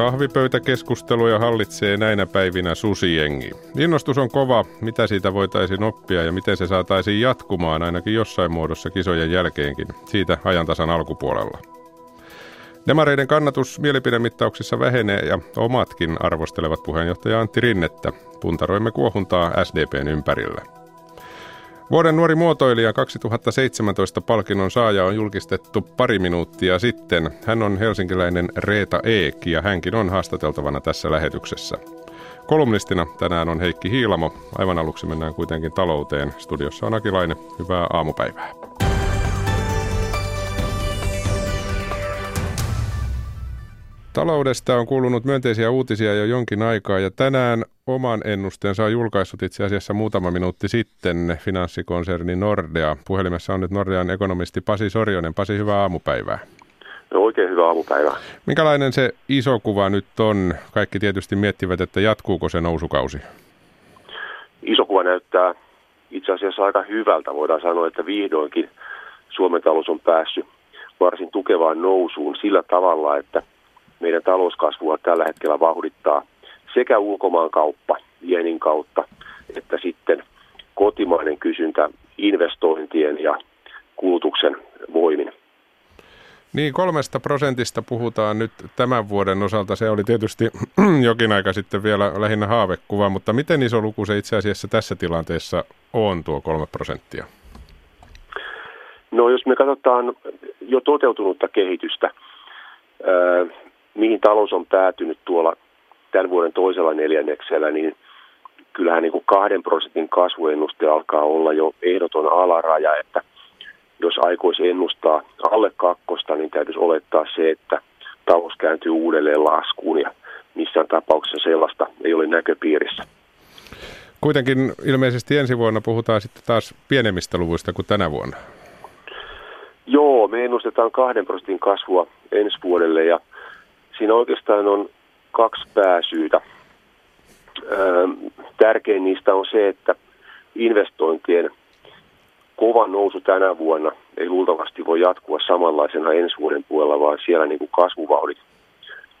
Kahvipöytäkeskusteluja hallitsee näinä päivinä susijengi. Innostus on kova, mitä siitä voitaisiin oppia ja miten se saataisiin jatkumaan ainakin jossain muodossa kisojen jälkeenkin. Siitä ajantasan alkupuolella. Demareiden kannatus mielipidemittauksissa vähenee ja omatkin arvostelevat puheenjohtaja Antti Rinnettä. Puntaroimme kuohuntaa SDPn ympärillä. Vuoden nuori muotoilija 2017 palkinnon saaja on julkistettu pari minuuttia sitten. Hän on helsinkiläinen Reeta Eek ja hänkin on haastateltavana tässä lähetyksessä. Kolumnistina tänään on Heikki Hiilamo. Aivan aluksi mennään kuitenkin talouteen. Studiossa on Akilainen. Hyvää aamupäivää. Taloudesta on kuulunut myönteisiä uutisia jo jonkin aikaa ja tänään oman ennusteensa on julkaissut itse asiassa muutama minuutti sitten finanssikonserni Nordea. Puhelimessa on nyt Nordean ekonomisti Pasi Sorjonen. Pasi, hyvää aamupäivää. No, oikein hyvää aamupäivää. Minkälainen se iso kuva nyt on? Kaikki tietysti miettivät, että jatkuuko se nousukausi. Iso kuva näyttää itse asiassa aika hyvältä. Voidaan sanoa, että vihdoinkin Suomen talous on päässyt varsin tukevaan nousuun sillä tavalla, että – meidän talouskasvua tällä hetkellä vauhdittaa sekä ulkomaan kauppa vienin kautta, että sitten kotimainen kysyntä investointien ja kulutuksen voimin. Niin, kolmesta prosentista puhutaan nyt tämän vuoden osalta. Se oli tietysti jokin aika sitten vielä lähinnä haavekuva, mutta miten iso luku se itse asiassa tässä tilanteessa on tuo kolme prosenttia? No jos me katsotaan jo toteutunutta kehitystä, mihin talous on päätynyt tuolla tämän vuoden toisella neljänneksellä, niin kyllähän niin kuin kahden prosentin kasvuennuste alkaa olla jo ehdoton alaraja, että jos aikoisi ennustaa alle kakkosta, niin täytyisi olettaa se, että talous kääntyy uudelleen laskuun ja missään tapauksessa sellaista ei ole näköpiirissä. Kuitenkin ilmeisesti ensi vuonna puhutaan sitten taas pienemmistä luvuista kuin tänä vuonna. Joo, me ennustetaan kahden prosentin kasvua ensi vuodelle ja siinä oikeastaan on kaksi pääsyytä. Tärkein niistä on se, että investointien kova nousu tänä vuonna ei luultavasti voi jatkua samanlaisena ensi vuoden puolella, vaan siellä niin kuin kasvuvauhdit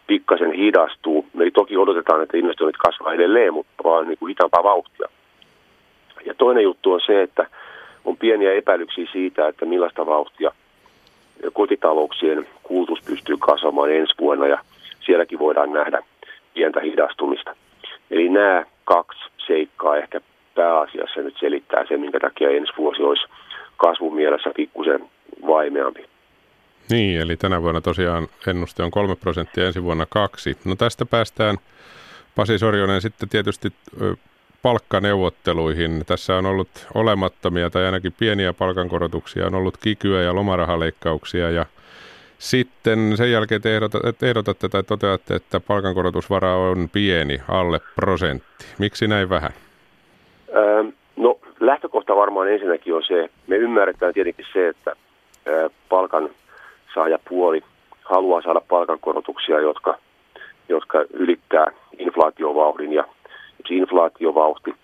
pikkasen hidastuu. Me toki odotetaan, että investoinnit kasvaa edelleen, mutta vaan niin kuin hitaampaa vauhtia. Ja toinen juttu on se, että on pieniä epäilyksiä siitä, että millaista vauhtia kotitalouksien kulutus pystyy kasvamaan ensi vuonna ja sielläkin voidaan nähdä pientä hidastumista. Eli nämä kaksi seikkaa ehkä pääasiassa nyt selittää sen, minkä takia ensi vuosi olisi kasvun mielessä pikkusen vaimeampi. Niin, eli tänä vuonna tosiaan ennuste on 3 prosenttia, ensi vuonna kaksi. No tästä päästään, Pasi Sorjonen, sitten tietysti palkkaneuvotteluihin. Tässä on ollut olemattomia tai ainakin pieniä palkankorotuksia, on ollut kikyä ja lomarahaleikkauksia ja sitten sen jälkeen te ehdotatte, ehdotatte tai toteatte, että palkankorotusvara on pieni, alle prosentti. Miksi näin vähän? Öö, no lähtökohta varmaan ensinnäkin on se, me ymmärretään tietenkin se, että öö, palkan puoli haluaa saada palkankorotuksia, jotka, jotka ylittää inflaatiovauhdin ja jos inflaatiovauhti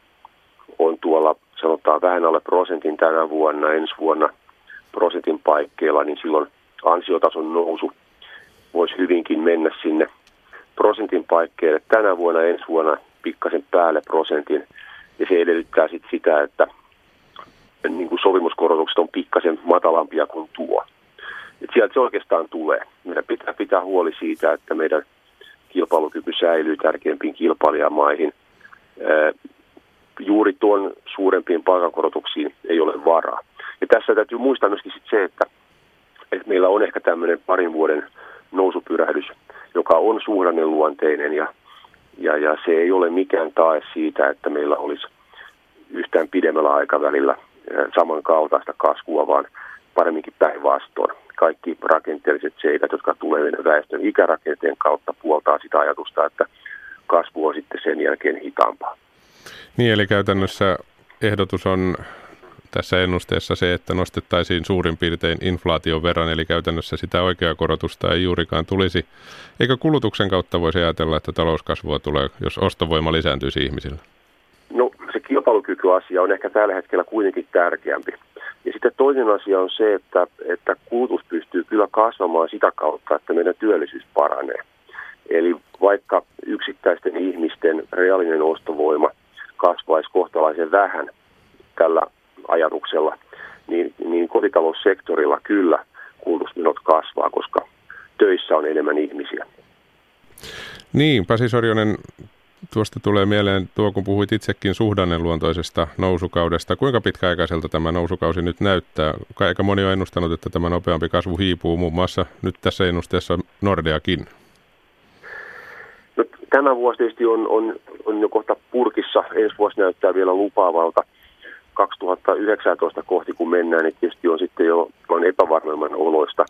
on tuolla sanotaan vähän alle prosentin tänä vuonna, ensi vuonna prosentin paikkeilla, niin silloin ansiotason nousu voisi hyvinkin mennä sinne prosentin paikkeille tänä vuonna, ensi vuonna pikkasen päälle prosentin. Ja se edellyttää sit sitä, että niin kuin sovimuskorotukset on pikkasen matalampia kuin tuo. Et sieltä se oikeastaan tulee. Meidän pitää pitää huoli siitä, että meidän kilpailukyky säilyy tärkeimpiin kilpailijamaihin. Juuri tuon suurempiin palkankorotuksiin ei ole varaa. Ja tässä täytyy muistaa myöskin sit se, että että meillä on ehkä tämmöinen parin vuoden nousupyrähdys, joka on luonteinen ja, ja, ja se ei ole mikään tae siitä, että meillä olisi yhtään pidemmällä aikavälillä samankaltaista kasvua, vaan paremminkin päinvastoin. Kaikki rakenteelliset seikat, jotka tulee väestön ikärakenteen kautta, puoltaa sitä ajatusta, että kasvu on sitten sen jälkeen hitaampaa. Niin, eli käytännössä ehdotus on tässä ennusteessa se, että nostettaisiin suurin piirtein inflaation verran, eli käytännössä sitä oikeaa korotusta ei juurikaan tulisi. Eikö kulutuksen kautta voisi ajatella, että talouskasvua tulee, jos ostovoima lisääntyisi ihmisillä? No se kilpailukykyasia on ehkä tällä hetkellä kuitenkin tärkeämpi. Ja sitten toinen asia on se, että, että kulutus pystyy kyllä kasvamaan sitä kautta, että meidän työllisyys paranee. Eli vaikka yksittäisten ihmisten reaalinen ostovoima kasvaisi kohtalaisen vähän tällä ajatuksella, niin, niin kotitaloussektorilla kyllä kulutusmenot kasvaa, koska töissä on enemmän ihmisiä. Niin, Pasi Sorjonen, tuosta tulee mieleen tuo, kun puhuit itsekin suhdanneluontoisesta nousukaudesta. Kuinka pitkäaikaiselta tämä nousukausi nyt näyttää? Aika moni on ennustanut, että tämä nopeampi kasvu hiipuu, muun muassa nyt tässä ennusteessa Nordeakin. No, tämä vuosi tietysti on, on, on jo kohta purkissa. Ensi vuosi näyttää vielä lupaavalta. 2019 kohti kun mennään, niin tietysti on sitten jo on epävarmemman oloista.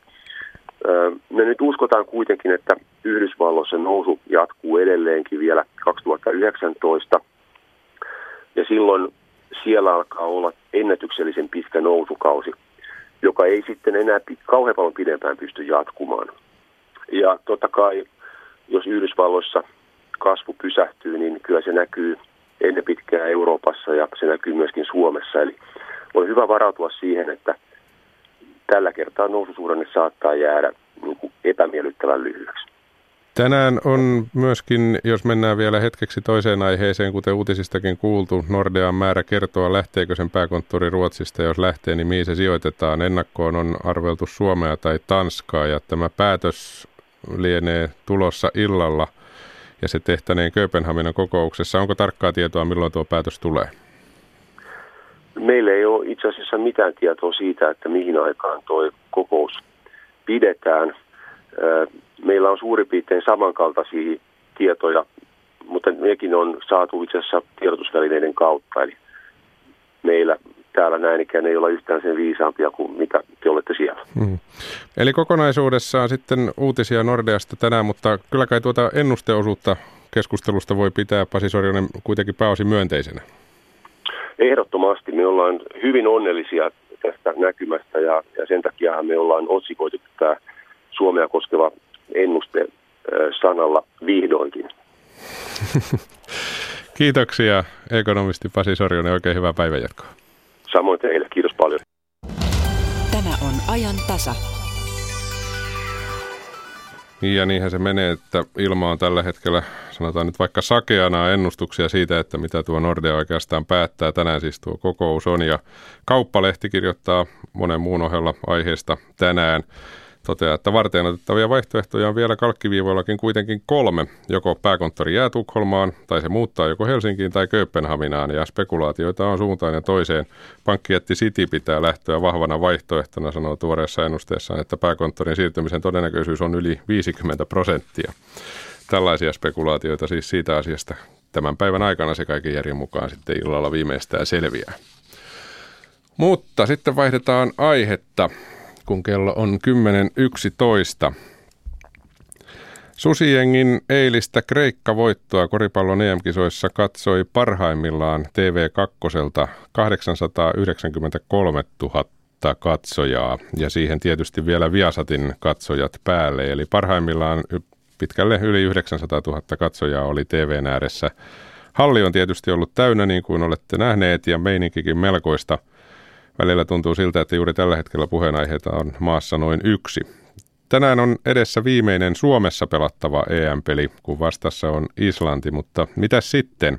Me nyt uskotaan kuitenkin, että Yhdysvalloissa nousu jatkuu edelleenkin vielä 2019. Ja silloin siellä alkaa olla ennätyksellisen pitkä nousukausi, joka ei sitten enää kauhean paljon pidempään pysty jatkumaan. Ja totta kai, jos Yhdysvalloissa kasvu pysähtyy, niin kyllä se näkyy ennen pitkää Euroopassa ja se näkyy myöskin Suomessa. Eli on hyvä varautua siihen, että tällä kertaa noususuhdanne saattaa jäädä niin kuin epämiellyttävän lyhyeksi. Tänään on myöskin, jos mennään vielä hetkeksi toiseen aiheeseen, kuten uutisistakin kuultu, Nordean määrä kertoa, lähteekö sen pääkonttori Ruotsista. Jos lähtee, niin mihin se sijoitetaan. Ennakkoon on arveltu Suomea tai Tanskaa ja tämä päätös lienee tulossa illalla ja se tehtäneen Kööpenhaminan kokouksessa. Onko tarkkaa tietoa, milloin tuo päätös tulee? Meillä ei ole itse asiassa mitään tietoa siitä, että mihin aikaan tuo kokous pidetään. Meillä on suurin piirtein samankaltaisia tietoja, mutta nekin on saatu itse asiassa tiedotusvälineiden kautta. Eli meillä täällä näin ikään ei olla yhtään sen viisaampia kuin mitä te olette siellä. Hmm. Eli kokonaisuudessaan sitten uutisia Nordeasta tänään, mutta kyllä kai tuota ennusteosuutta keskustelusta voi pitää Pasi Sorjonen kuitenkin pääosin myönteisenä. Ehdottomasti. Me ollaan hyvin onnellisia tästä näkymästä ja, ja sen takia me ollaan otsikoitu tämä Suomea koskeva ennuste sanalla vihdoinkin. Kiitoksia ekonomisti Pasi Sorjonen. Oikein hyvää päivänjatkoa. Samoin teille. Kiitos paljon. Tämä on ajan tasa. Ja niinhän se menee, että ilma on tällä hetkellä, sanotaan nyt vaikka sakeana ennustuksia siitä, että mitä tuo Nordea oikeastaan päättää. Tänään siis tuo kokous on ja Kauppalehti kirjoittaa monen muun ohella aiheesta tänään toteaa, että varten otettavia vaihtoehtoja on vielä kalkkiviivoillakin kuitenkin kolme. Joko pääkonttori jää Tukholmaan, tai se muuttaa joko Helsinkiin tai Kööpenhaminaan, ja spekulaatioita on suuntaan ja toiseen. Pankkijätti City pitää lähtöä vahvana vaihtoehtona, sanoo tuoreessa ennusteessaan, että pääkonttorin siirtymisen todennäköisyys on yli 50 prosenttia. Tällaisia spekulaatioita siis siitä asiasta tämän päivän aikana se kaiken järjen mukaan sitten illalla viimeistään selviää. Mutta sitten vaihdetaan aihetta kun kello on 10.11. Susijengin eilistä Kreikka-voittoa koripallon EM-kisoissa katsoi parhaimmillaan TV2 893 000 katsojaa ja siihen tietysti vielä Viasatin katsojat päälle. Eli parhaimmillaan pitkälle yli 900 000 katsojaa oli TVn ääressä. Halli on tietysti ollut täynnä niin kuin olette nähneet ja meininkikin melkoista – Välillä tuntuu siltä, että juuri tällä hetkellä puheenaiheita on maassa noin yksi. Tänään on edessä viimeinen Suomessa pelattava EM-peli, kun vastassa on Islanti, mutta mitä sitten?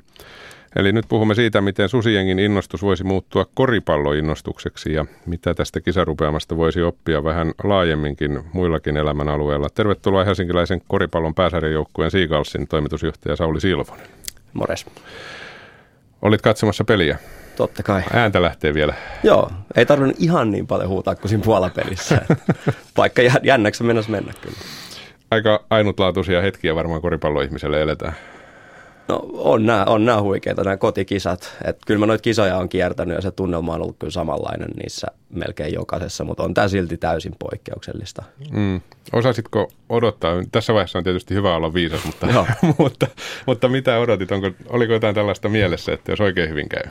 Eli nyt puhumme siitä, miten Susiengin innostus voisi muuttua koripalloinnostukseksi ja mitä tästä kisarupeamasta voisi oppia vähän laajemminkin muillakin elämän alueilla. Tervetuloa helsinkiläisen koripallon pääsarjajoukkueen Seagalsin toimitusjohtaja Sauli Silvonen. Mores. Olit katsomassa peliä? Totta kai. Ääntä lähtee vielä. Joo, ei tarvinnut ihan niin paljon huutaa kuin siinä puolapelissä. Vaikka jännäksi mennessä mennä kyllä. Aika ainutlaatuisia hetkiä varmaan koripalloihmiselle eletään. No on nämä, on nämä huikeita, nämä kotikisat. Et kyllä mä noita kisoja on kiertänyt ja se tunnelma on ollut kyllä samanlainen niissä melkein jokaisessa, mutta on tämä silti täysin poikkeuksellista. Mm. Osasitko odottaa, tässä vaiheessa on tietysti hyvä olla viisas, mutta, mutta, mutta mitä odotit? Onko, oliko jotain tällaista mielessä, että jos oikein hyvin käy?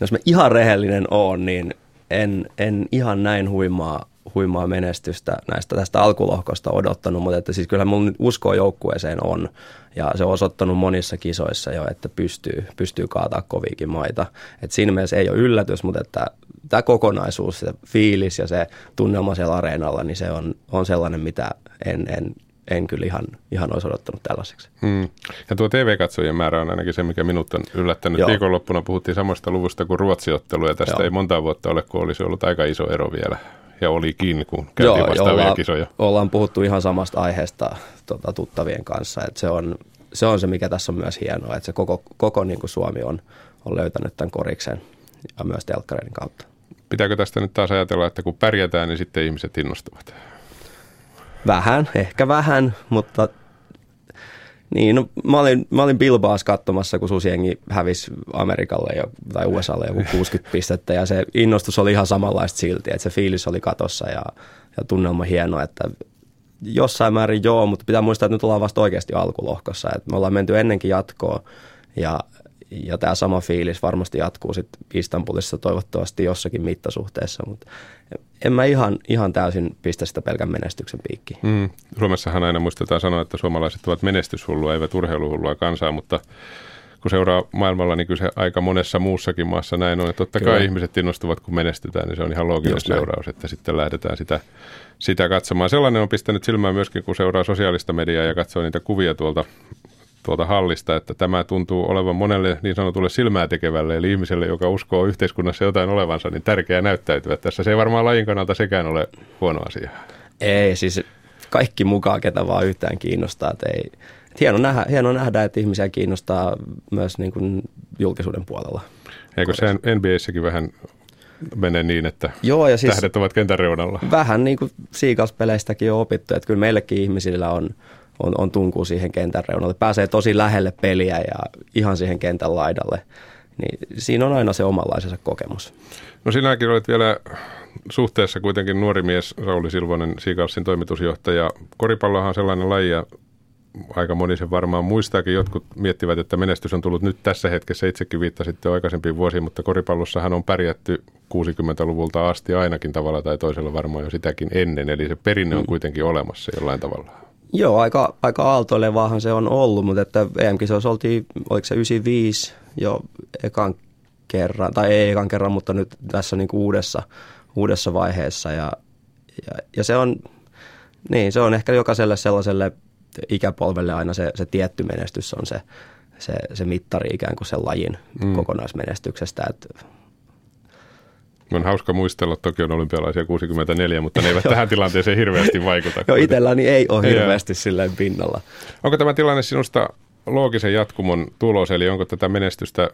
Jos mä ihan rehellinen oon, niin en, en ihan näin huimaa huimaa menestystä näistä tästä alkulohkosta odottanut, mutta että siis kyllä mun usko joukkueeseen on ja se on osoittanut monissa kisoissa jo, että pystyy, pystyy kaataa koviikin maita. Et siinä mielessä ei ole yllätys, mutta että tämä kokonaisuus, se fiilis ja se tunnelma siellä areenalla, niin se on, on sellainen, mitä en, en, en kyllä ihan, ihan olisi odottanut tällaiseksi. Mm. Ja tuo TV-katsojien määrä on ainakin se, mikä minut on yllättänyt. Joo. Viikonloppuna puhuttiin samasta luvusta kuin Ruotsiottelu, ja tästä Joo. ei monta vuotta ole, kun olisi ollut aika iso ero vielä. Ja olikin, kun käytiin Joo, vastaavia ollaan, kisoja. ollaan puhuttu ihan samasta aiheesta tota, tuttavien kanssa. että se, on, se on se, mikä tässä on myös hienoa, että se koko, koko niin kuin Suomi on, on löytänyt tämän koriksen ja myös telkkareiden kautta. Pitääkö tästä nyt taas ajatella, että kun pärjätään, niin sitten ihmiset innostuvat? Vähän, ehkä vähän, mutta niin, no, mä, olin, mä olin Bilbaas katsomassa, kun susiengi hävisi Amerikalle jo, tai USAlle joku 60 pistettä, ja se innostus oli ihan samanlaista silti, että se fiilis oli katossa ja, ja tunnelma hieno, että jossain määrin joo, mutta pitää muistaa, että nyt ollaan vasta oikeasti alkulohkossa, että me ollaan menty ennenkin jatkoon, ja ja tämä sama fiilis varmasti jatkuu sitten Istanbulissa toivottavasti jossakin mittasuhteessa, mutta en mä ihan, ihan täysin pistä sitä pelkän menestyksen piikkiin. Mm. Suomessahan aina muistetaan sanoa, että suomalaiset ovat menestyshullua, eivät urheiluhullua kansaa, mutta kun seuraa maailmalla, niin kyllä se aika monessa muussakin maassa näin on. Että totta kai ihmiset innostuvat, kun menestytään, niin se on ihan looginen Just seuraus, näin. että sitten lähdetään sitä, sitä katsomaan. Sellainen on pistänyt silmään myöskin, kun seuraa sosiaalista mediaa ja katsoo niitä kuvia tuolta tuolta hallista, että tämä tuntuu olevan monelle niin sanotulle silmää tekevälle, eli ihmiselle, joka uskoo yhteiskunnassa jotain olevansa, niin tärkeää näyttäytyä tässä. Se ei varmaan lajin kannalta sekään ole huono asia. Ei, siis kaikki mukaan, ketä vaan yhtään kiinnostaa. Että ei, hieno, nähdä, hieno nähdä, että ihmisiä kiinnostaa myös niin kuin julkisuuden puolella. Eikö se NBAssäkin vähän menee niin, että Joo, ja siis tähdet ovat kentän reunalla? Vähän niin kuin Seagulls-peleistäkin on opittu, että kyllä meillekin ihmisillä on – on, on tunkuu siihen kentän reunalle. Pääsee tosi lähelle peliä ja ihan siihen kentän laidalle. Niin siinä on aina se omanlaisensa kokemus. No sinäkin olet vielä suhteessa kuitenkin nuori mies, Rauli Silvonen, Siikalsin toimitusjohtaja. Koripallohan on sellainen laji ja aika moni sen varmaan muistaakin. Jotkut miettivät, että menestys on tullut nyt tässä hetkessä. Itsekin viittasitte aikaisempiin vuosiin, mutta koripallossahan on pärjätty 60-luvulta asti ainakin tavalla tai toisella varmaan jo sitäkin ennen. Eli se perinne on mm. kuitenkin olemassa jollain tavalla. Joo, aika, aika aaltoilevaahan se on ollut, mutta että EM-kisoissa oltiin, oliko se 95 jo ekan kerran, tai ei ekan kerran, mutta nyt tässä niin kuin uudessa, uudessa vaiheessa. Ja, ja, ja se on, niin, se on ehkä jokaiselle sellaiselle ikäpolvelle aina se, se tietty menestys on se, se, se mittari ikään kuin sen lajin mm. kokonaismenestyksestä. Että on hauska muistella Tokion olympialaisia 64, mutta ne eivät tähän tilanteeseen hirveästi vaikuta. Joo, itselläni ei ole hirveästi silleen pinnalla. Onko tämä tilanne sinusta loogisen jatkumon tulos, eli onko tätä menestystä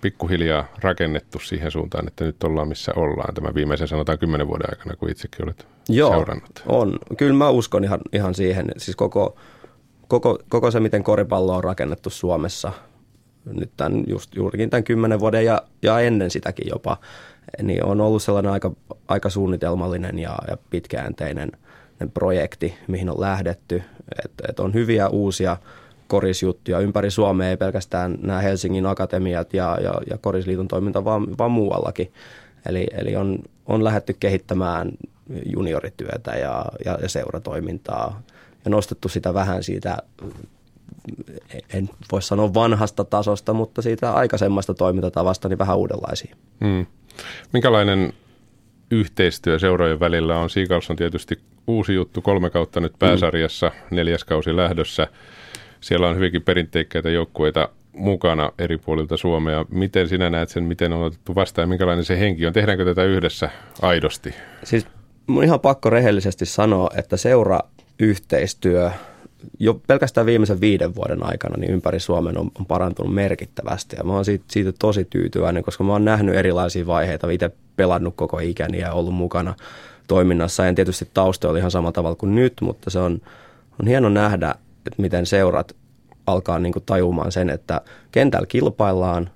pikkuhiljaa rakennettu siihen suuntaan, että nyt ollaan missä ollaan tämän viimeisen sanotaan kymmenen vuoden aikana, kun itsekin olet Joo, seurannut? on. Kyllä mä uskon ihan, ihan siihen. Siis koko, koko, koko se, miten koripallo on rakennettu Suomessa nyt tämän, just juurikin tämän kymmenen vuoden ja, ja ennen sitäkin jopa, niin on ollut sellainen aika, aika suunnitelmallinen ja, ja pitkäänteinen projekti, mihin on lähdetty. Että et on hyviä uusia korisjuttuja ympäri Suomea, ei pelkästään nämä Helsingin akatemiat ja, ja, ja korisliiton toiminta, vaan, vaan muuallakin. Eli, eli on, on lähdetty kehittämään juniorityötä ja, ja, ja seuratoimintaa ja nostettu sitä vähän siitä en voi sanoa vanhasta tasosta, mutta siitä aikaisemmasta toimintatavasta niin vähän uudenlaisia. Hmm. Minkälainen yhteistyö seurojen välillä on? Seagulls on tietysti uusi juttu, kolme kautta nyt pääsarjassa, mm. neljäs kausi lähdössä. Siellä on hyvinkin perinteikkäitä joukkueita mukana eri puolilta Suomea. Miten sinä näet sen, miten on otettu vastaan ja minkälainen se henki on? Tehdäänkö tätä yhdessä aidosti? Siis mun ihan pakko rehellisesti sanoa, että seura-yhteistyö jo pelkästään viimeisen viiden vuoden aikana niin ympäri Suomen on, on parantunut merkittävästi ja mä oon siitä, siitä tosi tyytyväinen, koska mä oon nähnyt erilaisia vaiheita, itse pelannut koko ikäni ja ollut mukana toiminnassa. En tietysti tausta oli ihan samalla tavalla kuin nyt, mutta se on, on hieno nähdä, että miten seurat alkaa niin kuin tajumaan sen, että kentällä kilpaillaan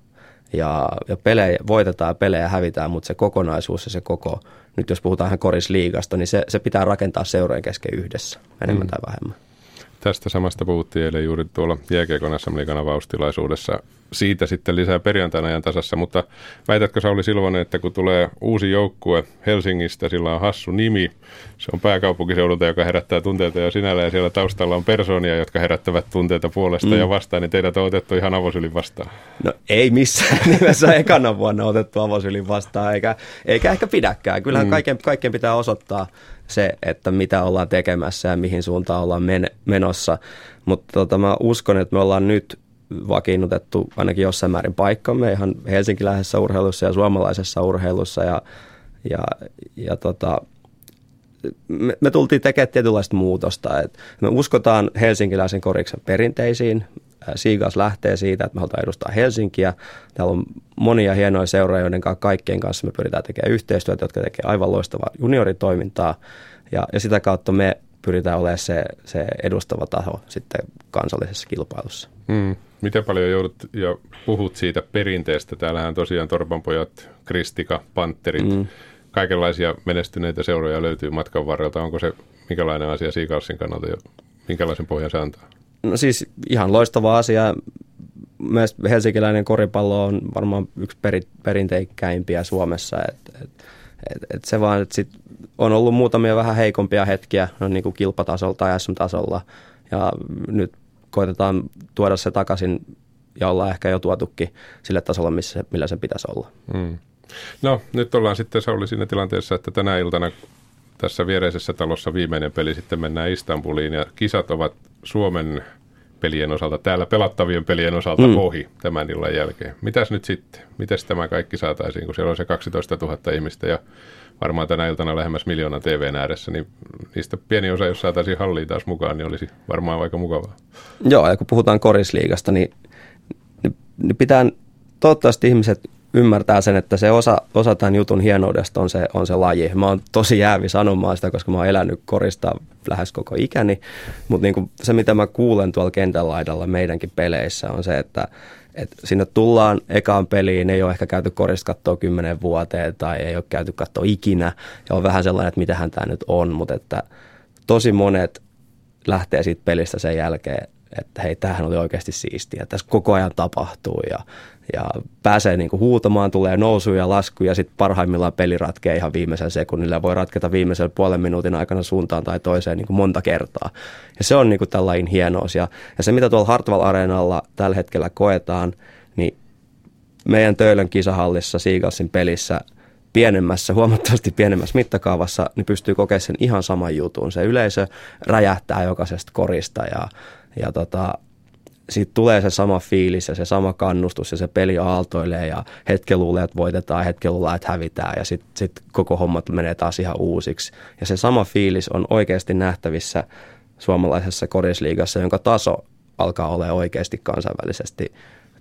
ja, ja pelejä, voitetaan ja pelejä hävitään, mutta se kokonaisuus ja se koko, nyt jos puhutaan ihan korisliigasta, niin se, se pitää rakentaa seurojen kesken yhdessä, enemmän mm. tai vähemmän. Tästä samasta puhuttiin eilen juuri tuolla jääkiekon SM Liigan avaustilaisuudessa. siitä sitten lisää perjantaina ajan tasassa, mutta väitätkö Sauli Silvonen, että kun tulee uusi joukkue Helsingistä, sillä on hassu nimi, se on pääkaupunkiseudulta, joka herättää tunteita jo sinällä ja siellä taustalla on persoonia, jotka herättävät tunteita puolesta mm. ja vastaan, niin teidät on otettu ihan avosylin vastaan. No ei missään nimessä ekana vuonna otettu avosylin vastaan, eikä, eikä ehkä pidäkään. Kyllähän mm. kaiken, kaiken pitää osoittaa se, että mitä ollaan tekemässä ja mihin suuntaan ollaan men- menossa. Mutta tota, mä uskon, että me ollaan nyt vakiinnutettu ainakin jossain määrin paikkamme ihan helsinkiläisessä urheilussa ja suomalaisessa urheilussa ja, ja, ja tota, me, me tultiin tekemään tietynlaista muutosta. Et me uskotaan helsinkiläisen koriksen perinteisiin. Siigas lähtee siitä, että me halutaan edustaa Helsinkiä. Täällä on monia hienoja seuroja, joiden kaikkien kanssa me pyritään tekemään yhteistyötä, jotka tekee aivan loistavaa junioritoimintaa. Ja, ja sitä kautta me pyritään olemaan se, se edustava taho sitten kansallisessa kilpailussa. Mm. Miten paljon joudut ja puhut siitä perinteestä? Täällähän tosiaan Torpanpojat, Kristika, Panterit, mm. kaikenlaisia menestyneitä seuroja löytyy matkan varrelta. Onko se minkälainen asia Siikalsin kannalta ja minkälaisen pohjan se antaa? No siis ihan loistava asia. Mielestäni helsinkiläinen koripallo on varmaan yksi peri, perinteikkäimpiä Suomessa. Et, et, et, et se vaan, että sit on ollut muutamia vähän heikompia hetkiä no niin kuin kilpatasolla tai SM-tasolla. Ja nyt koitetaan tuoda se takaisin ja ollaan ehkä jo tuotukin sille tasolle, missä, millä sen pitäisi olla. Mm. No nyt ollaan sitten Sauli siinä tilanteessa, että tänä iltana tässä viereisessä talossa viimeinen peli sitten mennään Istanbuliin ja kisat ovat Suomen pelien osalta, täällä pelattavien pelien osalta mm. ohi tämän illan jälkeen. Mitäs nyt sitten? Mites tämä kaikki saataisiin, kun siellä on se 12 000 ihmistä ja varmaan tänä iltana lähemmäs miljoona TVn ääressä, niin niistä pieni osa, jos saataisiin halliin taas mukaan, niin olisi varmaan aika mukavaa. Joo, ja kun puhutaan korisliigasta, niin, niin, niin pitää toivottavasti ihmiset ymmärtää sen, että se osa, osa tämän jutun hienoudesta on se, on se laji. Mä oon tosi jäävi sanomaan sitä, koska mä oon elänyt korista lähes koko ikäni, mutta niin se, mitä mä kuulen tuolla kentän laidalla meidänkin peleissä, on se, että et sinne tullaan ekaan peliin, ei ole ehkä käyty korista katsoa kymmenen vuoteen tai ei ole käyty katsoa ikinä. Ja on vähän sellainen, että mitähän tämä nyt on, mutta että tosi monet lähtee siitä pelistä sen jälkeen, että hei, tämähän oli oikeasti siistiä. Tässä koko ajan tapahtuu ja, ja pääsee niinku huutamaan, tulee nousu ja lasku ja sitten parhaimmillaan peli ratkeaa ihan viimeisen sekunnilla ja voi ratketa viimeisen puolen minuutin aikana suuntaan tai toiseen niinku monta kertaa. Ja se on niinku tällainen hienous. Ja, ja se, mitä tuolla Hartwall Areenalla tällä hetkellä koetaan, niin meidän Töölön kisahallissa Seagalsin pelissä pienemmässä, huomattavasti pienemmässä mittakaavassa, niin pystyy kokemaan sen ihan saman jutun. Se yleisö räjähtää jokaisesta korista ja, ja tota, siitä tulee se sama fiilis ja se sama kannustus ja se peli aaltoilee ja hetken luulee, että voitetaan, hetken luulee, että hävitään ja sitten sit koko hommat menee taas ihan uusiksi. Ja se sama fiilis on oikeasti nähtävissä suomalaisessa korisliigassa, jonka taso alkaa olla oikeasti kansainvälisesti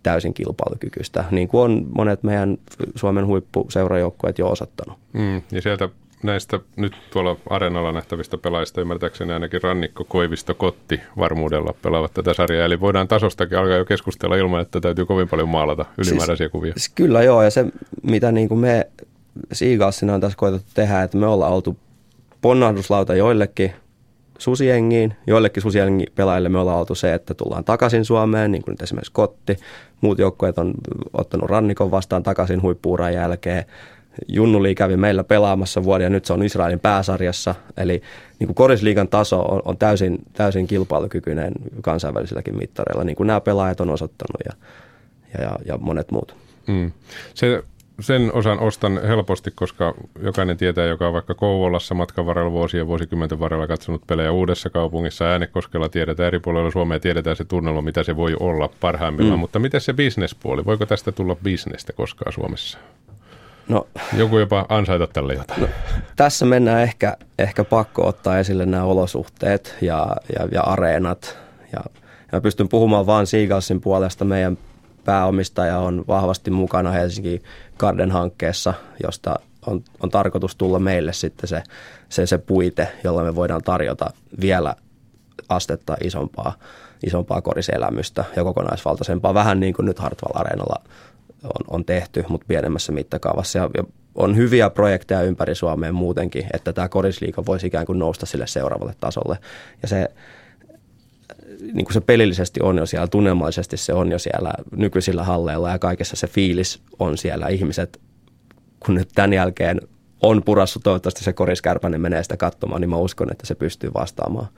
täysin kilpailukykyistä, niin kuin on monet meidän Suomen huippuseurajoukkueet jo osoittanut. Mm, ja sieltä näistä nyt tuolla areenalla nähtävistä pelaajista ymmärtääkseni ainakin Rannikko, Koivisto, Kotti varmuudella pelaavat tätä sarjaa. Eli voidaan tasostakin alkaa jo keskustella ilman, että täytyy kovin paljon maalata ylimääräisiä siis, kuvia. Siis kyllä joo, ja se mitä niin kuin me Siigalsina on tässä koetettu tehdä, että me ollaan oltu ponnahduslauta joillekin susiengiin. Joillekin susiengin pelaajille me ollaan oltu se, että tullaan takaisin Suomeen, niin kuin nyt esimerkiksi Kotti. Muut joukkueet on ottanut rannikon vastaan takaisin huippuuran jälkeen. Junnuli kävi meillä pelaamassa vuoden ja nyt se on Israelin pääsarjassa. Eli niin kuin korisliigan taso on, on täysin, täysin kilpailukykyinen kansainvälisilläkin mittareilla, niin kuin nämä pelaajat on osoittanut ja, ja, ja, ja monet muut. Mm. Se sen osan ostan helposti, koska jokainen tietää, joka on vaikka Kouvolassa matkan varrella vuosien vuosikymmenten varrella katsonut pelejä uudessa kaupungissa, Äänekoskella tiedetään eri puolilla Suomea, tiedetään se tunnelma, mitä se voi olla parhaimmillaan. Mm. Mutta miten se bisnespuoli? Voiko tästä tulla bisnestä koskaan Suomessa? No, Joku jopa ansaita tälle jotain. No, tässä mennään ehkä, ehkä pakko ottaa esille nämä olosuhteet ja, ja, ja areenat. Ja, ja pystyn puhumaan vaan Seagalsin puolesta. Meidän pääomistaja on vahvasti mukana Helsinki Garden-hankkeessa, josta on, on tarkoitus tulla meille sitten se, se, se puite, jolla me voidaan tarjota vielä astetta isompaa, isompaa koriselämystä ja kokonaisvaltaisempaa. Vähän niin kuin nyt Hartwall Areenalla on, on tehty, mutta pienemmässä mittakaavassa. Ja, ja on hyviä projekteja ympäri Suomea muutenkin, että tämä korisliika voisi ikään kuin nousta sille seuraavalle tasolle. Ja se, niin kuin se pelillisesti on jo siellä, tunnelmallisesti se on jo siellä nykyisillä halleilla ja kaikessa se fiilis on siellä. Ihmiset, kun nyt tämän jälkeen on purassu, toivottavasti se koriskärpäinen menee sitä katsomaan, niin mä uskon, että se pystyy vastaamaan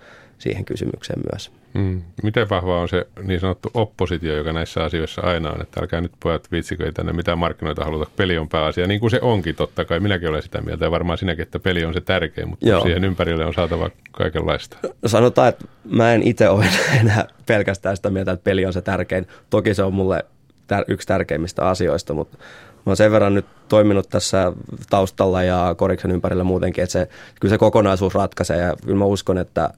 siihen kysymykseen myös. Mm. Miten vahva on se niin sanottu oppositio, joka näissä asioissa aina on, että älkää nyt pojat viitsikö ei tänne mitään markkinoita haluta, peli on pääasia, niin kuin se onkin totta kai, minäkin olen sitä mieltä ja varmaan sinäkin, että peli on se tärkein, mutta Joo. siihen ympärille on saatava kaikenlaista. No sanotaan, että mä en itse ole enää pelkästään sitä mieltä, että peli on se tärkein. Toki se on mulle tär- yksi tärkeimmistä asioista, mutta mä oon sen verran nyt toiminut tässä taustalla ja koriksen ympärillä muutenkin, että se, kyllä se kokonaisuus ratkaisee ja kyllä mä uskon, että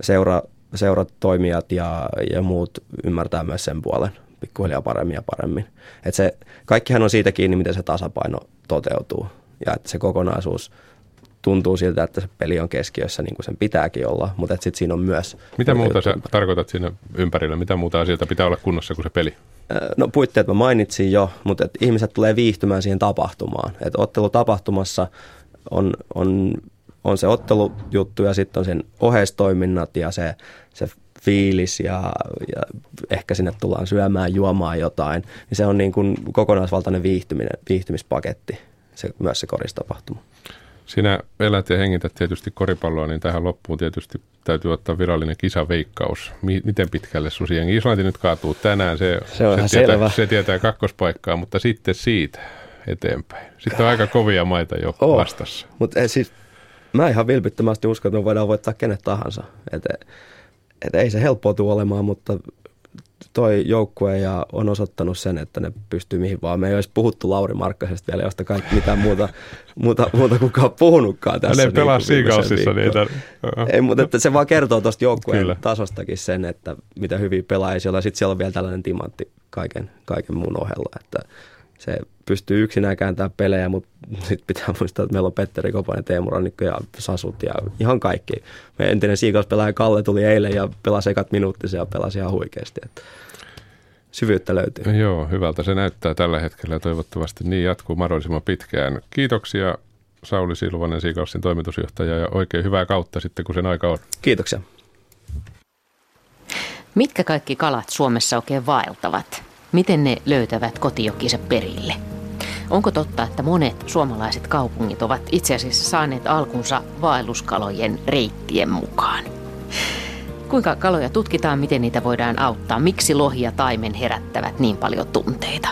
seura, seurat, toimijat ja, ja muut ymmärtää myös sen puolen pikkuhiljaa paremmin ja paremmin. Et se, kaikkihan on siitä kiinni, miten se tasapaino toteutuu ja että se kokonaisuus tuntuu siltä, että se peli on keskiössä niin kuin sen pitääkin olla, mutta sitten siinä on myös... Mitä muuta sä tarkoitat siinä ympärillä? Mitä muuta asioita pitää olla kunnossa kuin se peli? No puitteet mä mainitsin jo, mutta et ihmiset tulee viihtymään siihen tapahtumaan. Et ottelu tapahtumassa on, on on se ottelujuttu ja sitten on sen oheistoiminnat ja se, se fiilis ja, ja ehkä sinne tullaan syömään, juomaan jotain, niin se on niin kuin kokonaisvaltainen viihtyminen, viihtymispaketti, se, myös se koristapahtuma. Sinä elät ja hengität tietysti koripalloa, niin tähän loppuun tietysti täytyy ottaa virallinen kisaveikkaus. Miten pitkälle Susiengi? Islanti nyt kaatuu tänään, se, se, on se, tietää, se tietää kakkospaikkaa, mutta sitten siitä eteenpäin. Sitten on aika kovia maita jo oh, vastassa. Mutta siis mä ihan vilpittömästi uskon, että me voidaan voittaa kenet tahansa. Et, et ei se helppoa tule olemaan, mutta toi joukkue ja on osoittanut sen, että ne pystyy mihin vaan. Me ei olisi puhuttu Lauri Markkasesta vielä, josta kaikki mitään muuta, muuta, muuta kukaan puhunutkaan tässä. Hän ei pelaa niin Seagalsissa niitä. Ei, mutta että se vaan kertoo tuosta joukkueen Kyllä. tasostakin sen, että mitä hyviä pelaajia siellä Sitten siellä on vielä tällainen timantti kaiken, kaiken muun ohella. Että se pystyy yksinään kääntämään pelejä, mutta sitten pitää muistaa, että meillä on Petteri Koponen, Teemu Rannikko ja Sasut ja ihan kaikki. Meidän entinen pelaaja Kalle tuli eilen ja pelasi ekat minuuttisia ja pelasi ihan huikeasti. Että syvyyttä löytyy. Joo, hyvältä se näyttää tällä hetkellä ja toivottavasti niin jatkuu mahdollisimman pitkään. Kiitoksia Sauli Silvanen, Siikalsin toimitusjohtaja ja oikein hyvää kautta sitten, kun sen aika on. Kiitoksia. Mitkä kaikki kalat Suomessa oikein vaeltavat? Miten ne löytävät kotijokkinsa perille? Onko totta, että monet suomalaiset kaupungit ovat itse asiassa saaneet alkunsa vaelluskalojen reittien mukaan? Kuinka kaloja tutkitaan, miten niitä voidaan auttaa, miksi lohi ja taimen herättävät niin paljon tunteita?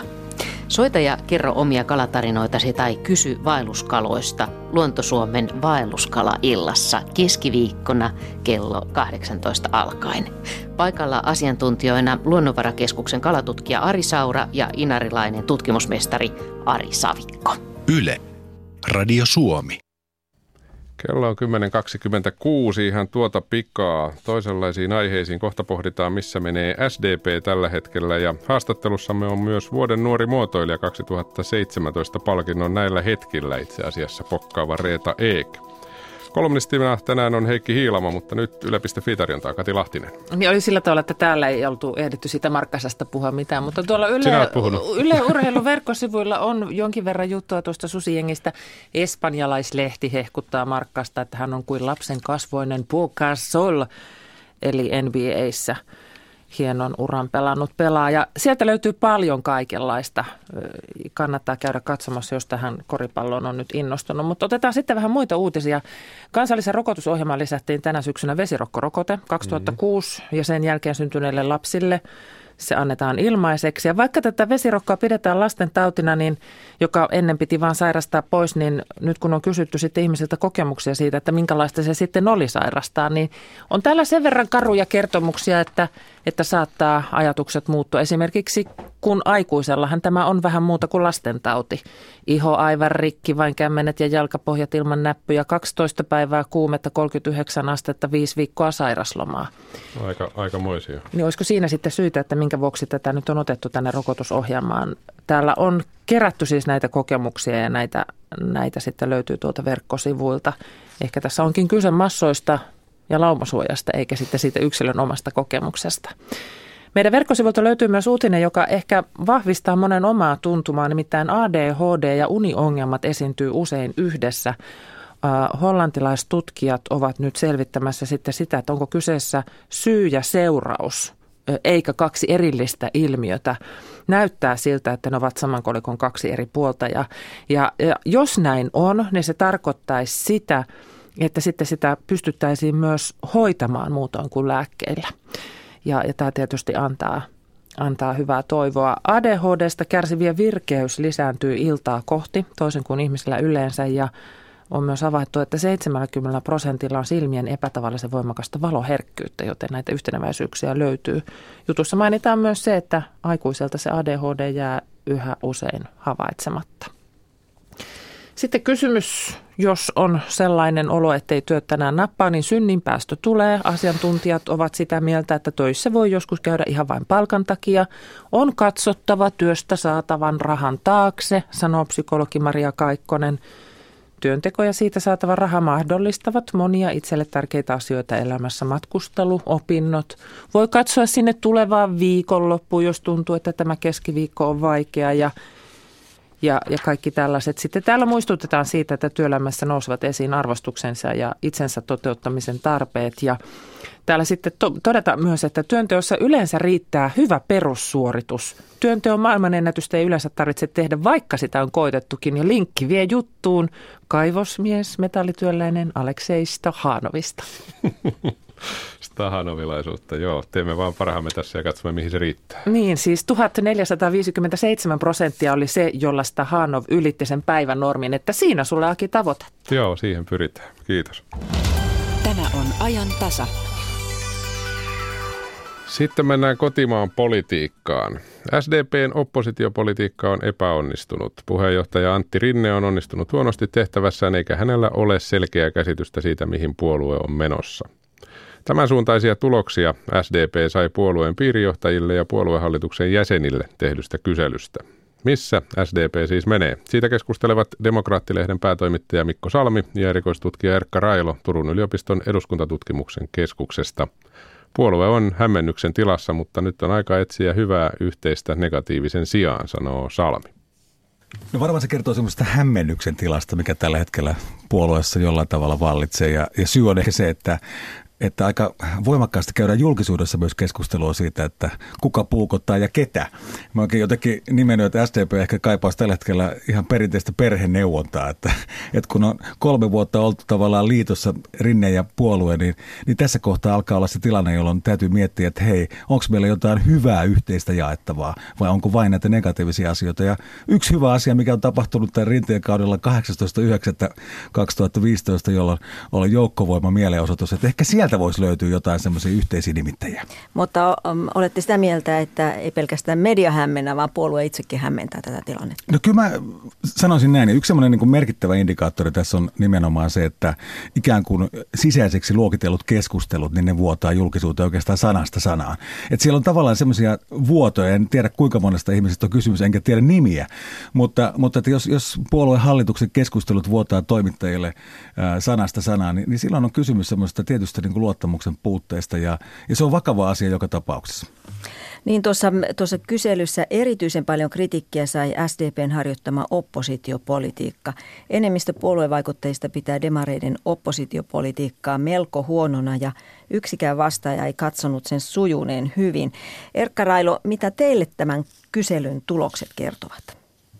Soita ja kerro omia kalatarinoitasi tai kysy vaelluskaloista Luontosuomen vaelluskala-illassa keskiviikkona kello 18 alkaen. Paikalla asiantuntijoina Luonnonvarakeskuksen kalatutkija Ari Saura ja inarilainen tutkimusmestari Ari Savikko. Yle. Radio Suomi. Kello on 10.26 ihan tuota pikaa. Toisenlaisiin aiheisiin kohta pohditaan, missä menee SDP tällä hetkellä. Ja haastattelussamme on myös vuoden nuori muotoilija 2017 palkinnon näillä hetkillä itse asiassa pokkaava Reeta Eek. Kolumnistina tänään on Heikki Hiilama, mutta nyt Yle.fi tarjontaa Kati Lahtinen. Niin oli sillä tavalla, että täällä ei oltu ehditty sitä Markkasasta puhua mitään, mutta tuolla Yle, Yle Urheilun verkkosivuilla on jonkin verran juttua tuosta susijengistä. Espanjalaislehti hehkuttaa Markkasta, että hän on kuin lapsen kasvoinen Sol, eli NBAissä – hienon uran pelannut pelaaja. Sieltä löytyy paljon kaikenlaista. Kannattaa käydä katsomassa, jos tähän koripalloon on nyt innostunut. Mutta otetaan sitten vähän muita uutisia. Kansallisen rokotusohjelmaan lisättiin tänä syksynä vesirokkorokote 2006 mm-hmm. ja sen jälkeen syntyneille lapsille – se annetaan ilmaiseksi. Ja vaikka tätä vesirokkoa pidetään lasten tautina, niin, joka ennen piti vain sairastaa pois, niin nyt kun on kysytty sitten ihmisiltä kokemuksia siitä, että minkälaista se sitten oli sairastaa, niin on täällä sen verran karuja kertomuksia, että, että saattaa ajatukset muuttua. Esimerkiksi kun aikuisellahan tämä on vähän muuta kuin lastentauti. Iho aivan rikki, vain kämmenet ja jalkapohjat ilman näppyjä, 12 päivää kuumetta, 39 astetta, 5 viikkoa sairaslomaa. Aika, aikamoisia. Niin olisiko siinä sitten syytä, että minkä vuoksi tätä nyt on otettu tänne rokotusohjelmaan? Täällä on kerätty siis näitä kokemuksia ja näitä, näitä sitten löytyy tuolta verkkosivuilta. Ehkä tässä onkin kyse massoista ja laumasuojasta, eikä sitten siitä yksilön omasta kokemuksesta. Meidän verkkosivuilta löytyy myös uutinen, joka ehkä vahvistaa monen omaa tuntumaa, nimittäin ADHD ja uniongelmat esiintyy usein yhdessä. hollantilaistutkijat ovat nyt selvittämässä sitten sitä, että onko kyseessä syy ja seuraus, eikä kaksi erillistä ilmiötä. Näyttää siltä, että ne ovat saman kolikon kaksi eri puolta. Ja, ja, ja jos näin on, niin se tarkoittaisi sitä, että sitten sitä pystyttäisiin myös hoitamaan muutoin kuin lääkkeillä. Ja, ja tämä tietysti antaa, antaa hyvää toivoa. ADHDsta kärsivien virkeys lisääntyy iltaa kohti, toisin kuin ihmisillä yleensä, ja on myös havaittu, että 70 prosentilla on silmien epätavallisen voimakasta valoherkkyyttä, joten näitä yhteneväisyyksiä löytyy. Jutussa mainitaan myös se, että aikuiselta se ADHD jää yhä usein havaitsematta. Sitten kysymys, jos on sellainen olo, ettei työ tänään nappaa, niin synninpäästö tulee. Asiantuntijat ovat sitä mieltä, että töissä voi joskus käydä ihan vain palkan takia. On katsottava työstä saatavan rahan taakse, sanoo psykologi Maria Kaikkonen. Työnteko ja siitä saatava raha mahdollistavat monia itselle tärkeitä asioita elämässä. Matkustelu, opinnot. Voi katsoa sinne tulevaan viikonloppuun, jos tuntuu, että tämä keskiviikko on vaikea ja ja, ja kaikki tällaiset. Sitten täällä muistutetaan siitä, että työelämässä nousevat esiin arvostuksensa ja itsensä toteuttamisen tarpeet. Ja täällä sitten to- todetaan myös, että työnteossa yleensä riittää hyvä perussuoritus. Työnteon maailmanennätystä ei yleensä tarvitse tehdä, vaikka sitä on koitettukin. Ja linkki vie juttuun kaivosmies, metallityöläinen Aleksei Stahanovista. Stahanovilaisuutta, joo. Teemme vaan parhaamme tässä ja katsomme, mihin se riittää. Niin, siis 1457 prosenttia oli se, jolla Stahanov ylitti sen päivän normin, että siinä sulla onkin tavoite. Joo, siihen pyritään. Kiitos. Tämä on ajan tasa. Sitten mennään kotimaan politiikkaan. SDPn oppositiopolitiikka on epäonnistunut. Puheenjohtaja Antti Rinne on onnistunut huonosti tehtävässään eikä hänellä ole selkeää käsitystä siitä, mihin puolue on menossa. Tämän suuntaisia tuloksia SDP sai puolueen piirijohtajille ja puoluehallituksen jäsenille tehdystä kyselystä. Missä SDP siis menee? Siitä keskustelevat Demokraattilehden päätoimittaja Mikko Salmi ja erikoistutkija Erkka Railo Turun yliopiston eduskuntatutkimuksen keskuksesta. Puolue on hämmennyksen tilassa, mutta nyt on aika etsiä hyvää yhteistä negatiivisen sijaan, sanoo Salmi. No varmaan se kertoo semmoista hämmennyksen tilasta, mikä tällä hetkellä puolueessa jollain tavalla vallitsee. Ja, ja syy on ehkä se, että että aika voimakkaasti käydään julkisuudessa myös keskustelua siitä, että kuka puukottaa ja ketä. Mä oikein jotenkin nimennyt, että SDP ehkä kaipaisi tällä hetkellä ihan perinteistä perheneuvontaa, että, että kun on kolme vuotta oltu tavallaan liitossa Rinne ja puolue, niin, niin tässä kohtaa alkaa olla se tilanne, jolloin täytyy miettiä, että hei, onko meillä jotain hyvää yhteistä jaettavaa vai onko vain näitä negatiivisia asioita. Ja yksi hyvä asia, mikä on tapahtunut tämän Rinteen kaudella 18.9.2015, jolloin oli joukkovoima mielenosoitus, että ehkä sieltä voisi löytyä jotain semmoisia yhteisiä nimittäjiä. Mutta um, olette sitä mieltä, että ei pelkästään media hämmennä, vaan puolue itsekin hämmentää tätä tilannetta? No kyllä mä sanoisin näin. Yksi semmoinen niin merkittävä indikaattori tässä on nimenomaan se, että ikään kuin sisäiseksi luokitellut keskustelut, niin ne vuotaa julkisuuteen oikeastaan sanasta sanaan. Et siellä on tavallaan semmoisia vuotoja, en tiedä kuinka monesta ihmisestä on kysymys, enkä tiedä nimiä, mutta, mutta että jos, jos puolueen hallituksen keskustelut vuotaa toimittajille ää, sanasta sanaan, niin, niin silloin on kysymys semmoista tietystä niin kuin luottamuksen puutteesta ja, ja se on vakava asia joka tapauksessa. Niin tuossa, tuossa kyselyssä erityisen paljon kritiikkiä sai SDPn harjoittama oppositiopolitiikka. Enemmistö puoluevaikutteista pitää demareiden oppositiopolitiikkaa melko huonona ja yksikään vastaaja ei katsonut sen sujuneen hyvin. Erkka Railo, mitä teille tämän kyselyn tulokset kertovat?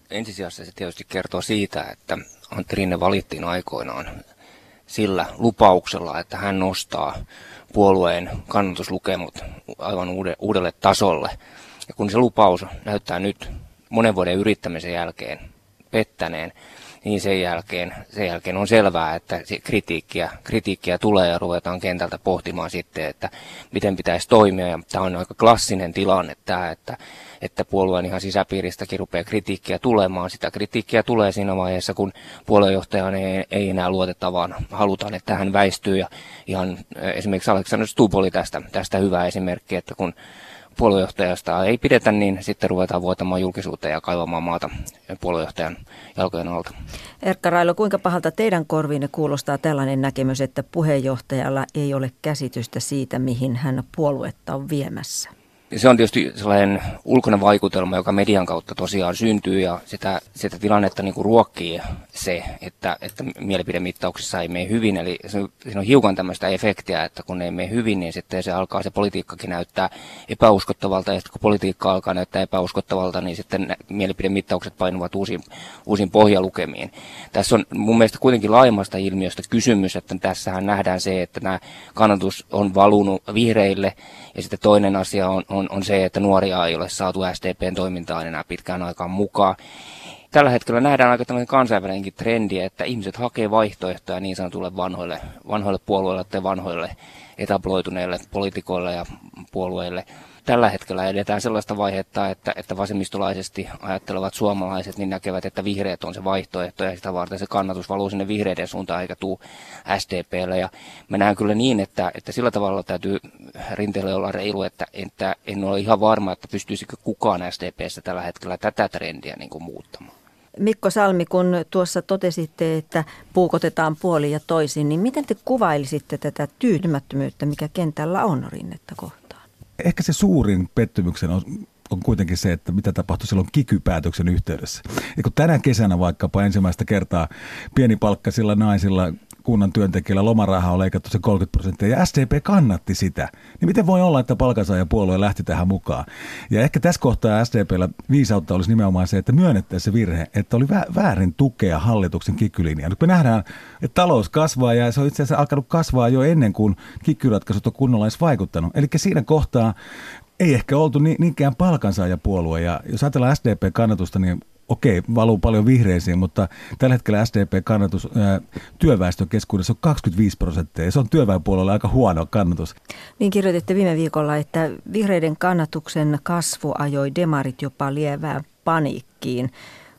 Ensisijassa se tietysti kertoo siitä, että Antti Rinne valittiin aikoinaan sillä lupauksella, että hän nostaa puolueen kannatuslukemut aivan uudelle tasolle. Ja kun se lupaus näyttää nyt monen vuoden yrittämisen jälkeen pettäneen, niin sen jälkeen, sen jälkeen on selvää, että kritiikkiä, kritiikkiä tulee ja ruvetaan kentältä pohtimaan sitten, että miten pitäisi toimia. Ja tämä on aika klassinen tilanne tämä, että, että puolueen ihan sisäpiiristäkin rupeaa kritiikkiä tulemaan. Sitä kritiikkiä tulee siinä vaiheessa, kun puoluejohtajan ei, ei enää luoteta, vaan halutaan, että hän väistyy. Ja ihan esimerkiksi Aleksander Stubb oli tästä, tästä hyvä esimerkki, että kun puoluejohtajasta ei pidetä, niin sitten ruvetaan vuotamaan julkisuuteen ja kaivamaan maata puoluejohtajan jalkojen alta. Erkka Railo, kuinka pahalta teidän korviinne kuulostaa tällainen näkemys, että puheenjohtajalla ei ole käsitystä siitä, mihin hän puoluetta on viemässä? Se on tietysti sellainen ulkoinen vaikutelma, joka median kautta tosiaan syntyy ja sitä, sitä tilannetta niin kuin ruokkii se, että, että mielipidemittauksissa ei mene hyvin. Eli se, siinä on hiukan tämmöistä efektiä, että kun ei mene hyvin, niin sitten se alkaa se politiikkakin näyttää epäuskottavalta ja sitten kun politiikka alkaa näyttää epäuskottavalta, niin sitten mielipidemittaukset painuvat uusiin, uusiin pohjalukemiin. Tässä on mun mielestä kuitenkin laajemmasta ilmiöstä kysymys, että tässähän nähdään se, että nämä kannatus on valunut vihreille ja sitten toinen asia on, on, on se, että nuoria ei ole saatu SDPn toimintaan enää pitkään aikaan mukaan. Tällä hetkellä nähdään aika tämmöinen kansainvälinenkin trendi, että ihmiset hakee vaihtoehtoja niin sanotulle vanhoille, vanhoille puolueille tai vanhoille etabloituneille poliitikoille ja puolueille – tällä hetkellä edetään sellaista vaihetta, että, että vasemmistolaisesti ajattelevat suomalaiset niin näkevät, että vihreät on se vaihtoehto ja sitä varten se kannatus valuu sinne vihreiden suuntaan eikä tuu SDPlle. Ja mä näen kyllä niin, että, että sillä tavalla täytyy rinteelle olla reilu, että, että en ole ihan varma, että pystyisikö kukaan SDPssä tällä hetkellä tätä trendiä niin kuin muuttamaan. Mikko Salmi, kun tuossa totesitte, että puukotetaan puoli ja toisin, niin miten te kuvailisitte tätä tyytymättömyyttä, mikä kentällä on rinnettä kohtaan? Ehkä se suurin pettymyksen on, on kuitenkin se, että mitä tapahtui silloin kikyypäätöksen yhteydessä. Ja kun tänä kesänä vaikkapa ensimmäistä kertaa pienipalkkaisilla naisilla kunnan työntekijällä lomaraha on leikattu se 30 prosenttia ja SDP kannatti sitä. Niin miten voi olla, että palkansaajapuolue lähti tähän mukaan? Ja ehkä tässä kohtaa SDPllä viisautta olisi nimenomaan se, että myönnettäisiin se virhe, että oli väärin tukea hallituksen kikylinjaa. Nyt me nähdään, että talous kasvaa ja se on itse asiassa alkanut kasvaa jo ennen kuin kikyratkaisut on kunnolla edes vaikuttanut. Eli siinä kohtaa ei ehkä oltu niinkään palkansaajapuolue. Ja jos ajatellaan SDP-kannatusta, niin okei, valuu paljon vihreisiin, mutta tällä hetkellä SDP-kannatus työväestön keskuudessa on 25 prosenttia se on työväenpuolella aika huono kannatus. Niin kirjoititte viime viikolla, että vihreiden kannatuksen kasvu ajoi demarit jopa lievään paniikkiin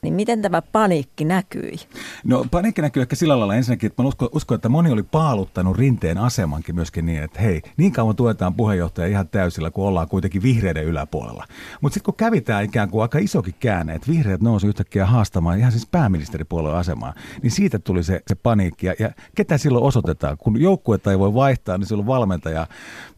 niin miten tämä paniikki näkyi? No paniikki näkyy ehkä sillä lailla ensinnäkin, että mä uskon, uskon, että moni oli paaluttanut rinteen asemankin myöskin niin, että hei, niin kauan tuetaan puheenjohtaja ihan täysillä, kun ollaan kuitenkin vihreiden yläpuolella. Mutta sitten kun kävitään ikään kuin aika isokin käänne, että vihreät nousi yhtäkkiä haastamaan ihan siis pääministeripuolueen asemaa, niin siitä tuli se, se paniikki. Ja, ja ketä silloin osoitetaan? Kun joukkuetta ei voi vaihtaa, niin silloin valmentaja